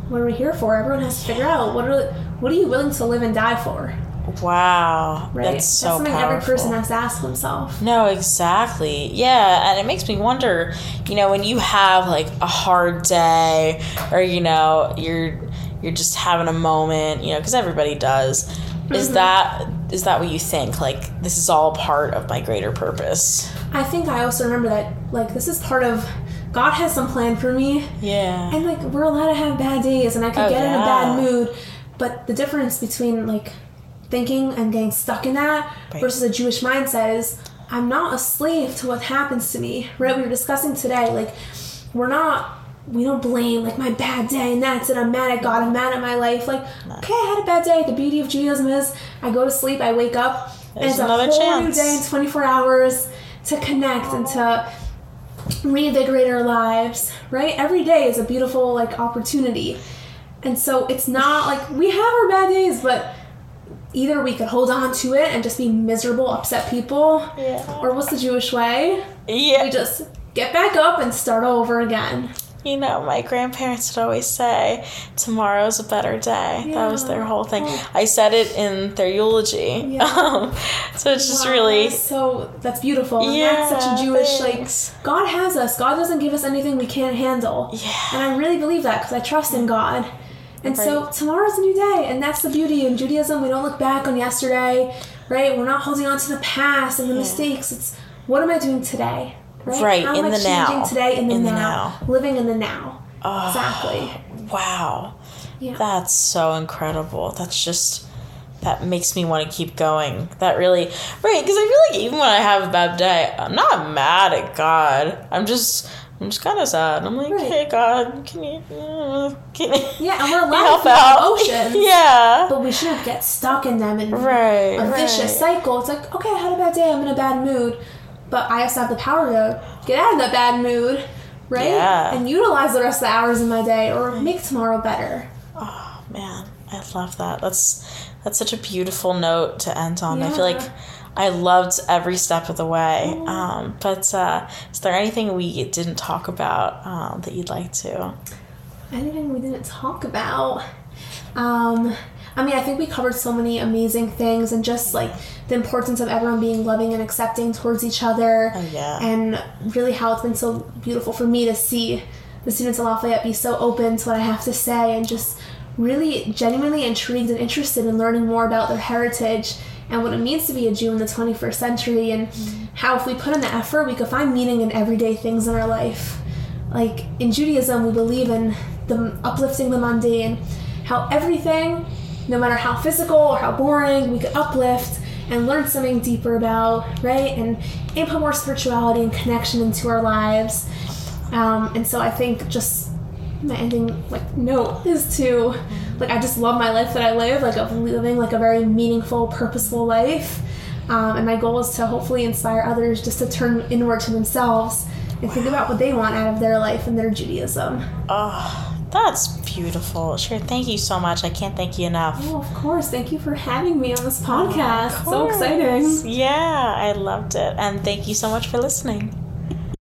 S2: What are we here for? Everyone has to figure out what are what are you willing to live and die for?
S1: Wow.
S2: Right.
S1: That's so
S2: something
S1: powerful.
S2: every person has to ask themselves.
S1: No, exactly. Yeah, and it makes me wonder, you know, when you have like a hard day or you know, you're you're just having a moment, you know, cuz everybody does. Is
S2: Mm-hmm.
S1: that is that what you think? Like this is all part of my greater purpose.
S2: I think I also remember that like this is part of God has some plan for me.
S1: Yeah.
S2: And like we're allowed to have bad days and I could
S1: Oh,
S2: get in a bad mood. But the difference between like thinking and getting stuck in that
S1: Right.
S2: versus a Jewish mindset is I'm not a slave to what happens to me. Right? We were discussing today, like we're not we don't blame like my bad day and that's it. I'm mad at God, I'm mad at my life. Like, okay, I had a bad day. The beauty of Judaism is I go to sleep, I wake up, and
S1: There's
S2: it's a
S1: another
S2: whole
S1: chance.
S2: new day in 24 hours to connect and to reinvigorate our lives, right? Every day is a beautiful like opportunity. And so it's not like we have our bad days, but either we could hold on to it and just be miserable, upset people,
S1: Yeah.
S2: or what's the Jewish way?
S1: Yeah.
S2: We just get back up and start all over again.
S1: You know, my grandparents would always say, "Tomorrow's a better day." That was their whole thing.
S2: Oh.
S1: I said it in their eulogy.
S2: Yeah. (laughs)
S1: Um, so it's just
S2: Wow,
S1: really,
S2: that's so that's beautiful. And
S1: Yeah,
S2: that's such a Jewish
S1: thanks.
S2: like God has us. God doesn't give us anything we can't handle.
S1: yeah,
S2: And I really believe that because I trust in God. And so
S1: Right.
S2: tomorrow's a new day, and that's the beauty in Judaism. We don't look back on yesterday, right? We're not holding on to the past and the mistakes. It's what am I doing today?
S1: Right,
S2: How
S1: in
S2: am I
S1: the now.
S2: today in the,
S1: In the
S2: now,
S1: now.
S2: living in the now?
S1: Oh,
S2: Exactly.
S1: Wow,
S2: Yeah.
S1: that's so incredible. That's just that makes me want to keep going. That really, right? Because I feel like even when I have a bad day, I'm not mad at God. I'm just. I'm just kind of sad. I'm like,
S2: Right.
S1: hey God, can you, uh, can you,
S2: yeah, and we're (laughs) allowed
S1: help out?
S2: emotions. (laughs)
S1: yeah.
S2: But we shouldn't get stuck in them and
S1: Right.
S2: a vicious
S1: right.
S2: cycle. It's like, okay, I had a bad day, I'm in a bad mood, but I also have the power to get out of that bad mood, right?
S1: Yeah.
S2: And utilize the rest of the hours in my day or make tomorrow better.
S1: Oh man, I love that. That's that's such a beautiful note to end on. I feel like
S2: Yeah.
S1: I loved every step of the way. Um, but uh, is there anything we didn't talk about um, that you'd like to?
S2: Anything we didn't talk about? Um, I mean, I think we covered so many amazing things and just like the importance of everyone being loving and accepting towards each other.
S1: Oh yeah.
S2: and really how it's been so beautiful for me to see the students at Lafayette be so open to what I have to say and just really genuinely intrigued and interested in learning more about their heritage and what it means to be a Jew in the 21st century and how if we put in the effort we could find meaning in everyday things in our life. Like in Judaism we believe in the uplifting the mundane, how everything, no matter how physical or how boring, we could uplift and learn something deeper about, right? And input more spirituality and connection into our lives. Um, and so I think just my ending like note is to like I just love my life that I live, like of living like a very meaningful, purposeful life. Um, and my goal is to hopefully inspire others just to turn inward to themselves and think about what they want out of their life and their Judaism.
S1: Oh, that's beautiful. Sure. Thank you so much. I can't thank you enough.
S2: Oh, of course. Thank you for having me on this podcast.
S1: Of
S2: so exciting.
S1: Yeah, I loved it. And thank you so much for listening.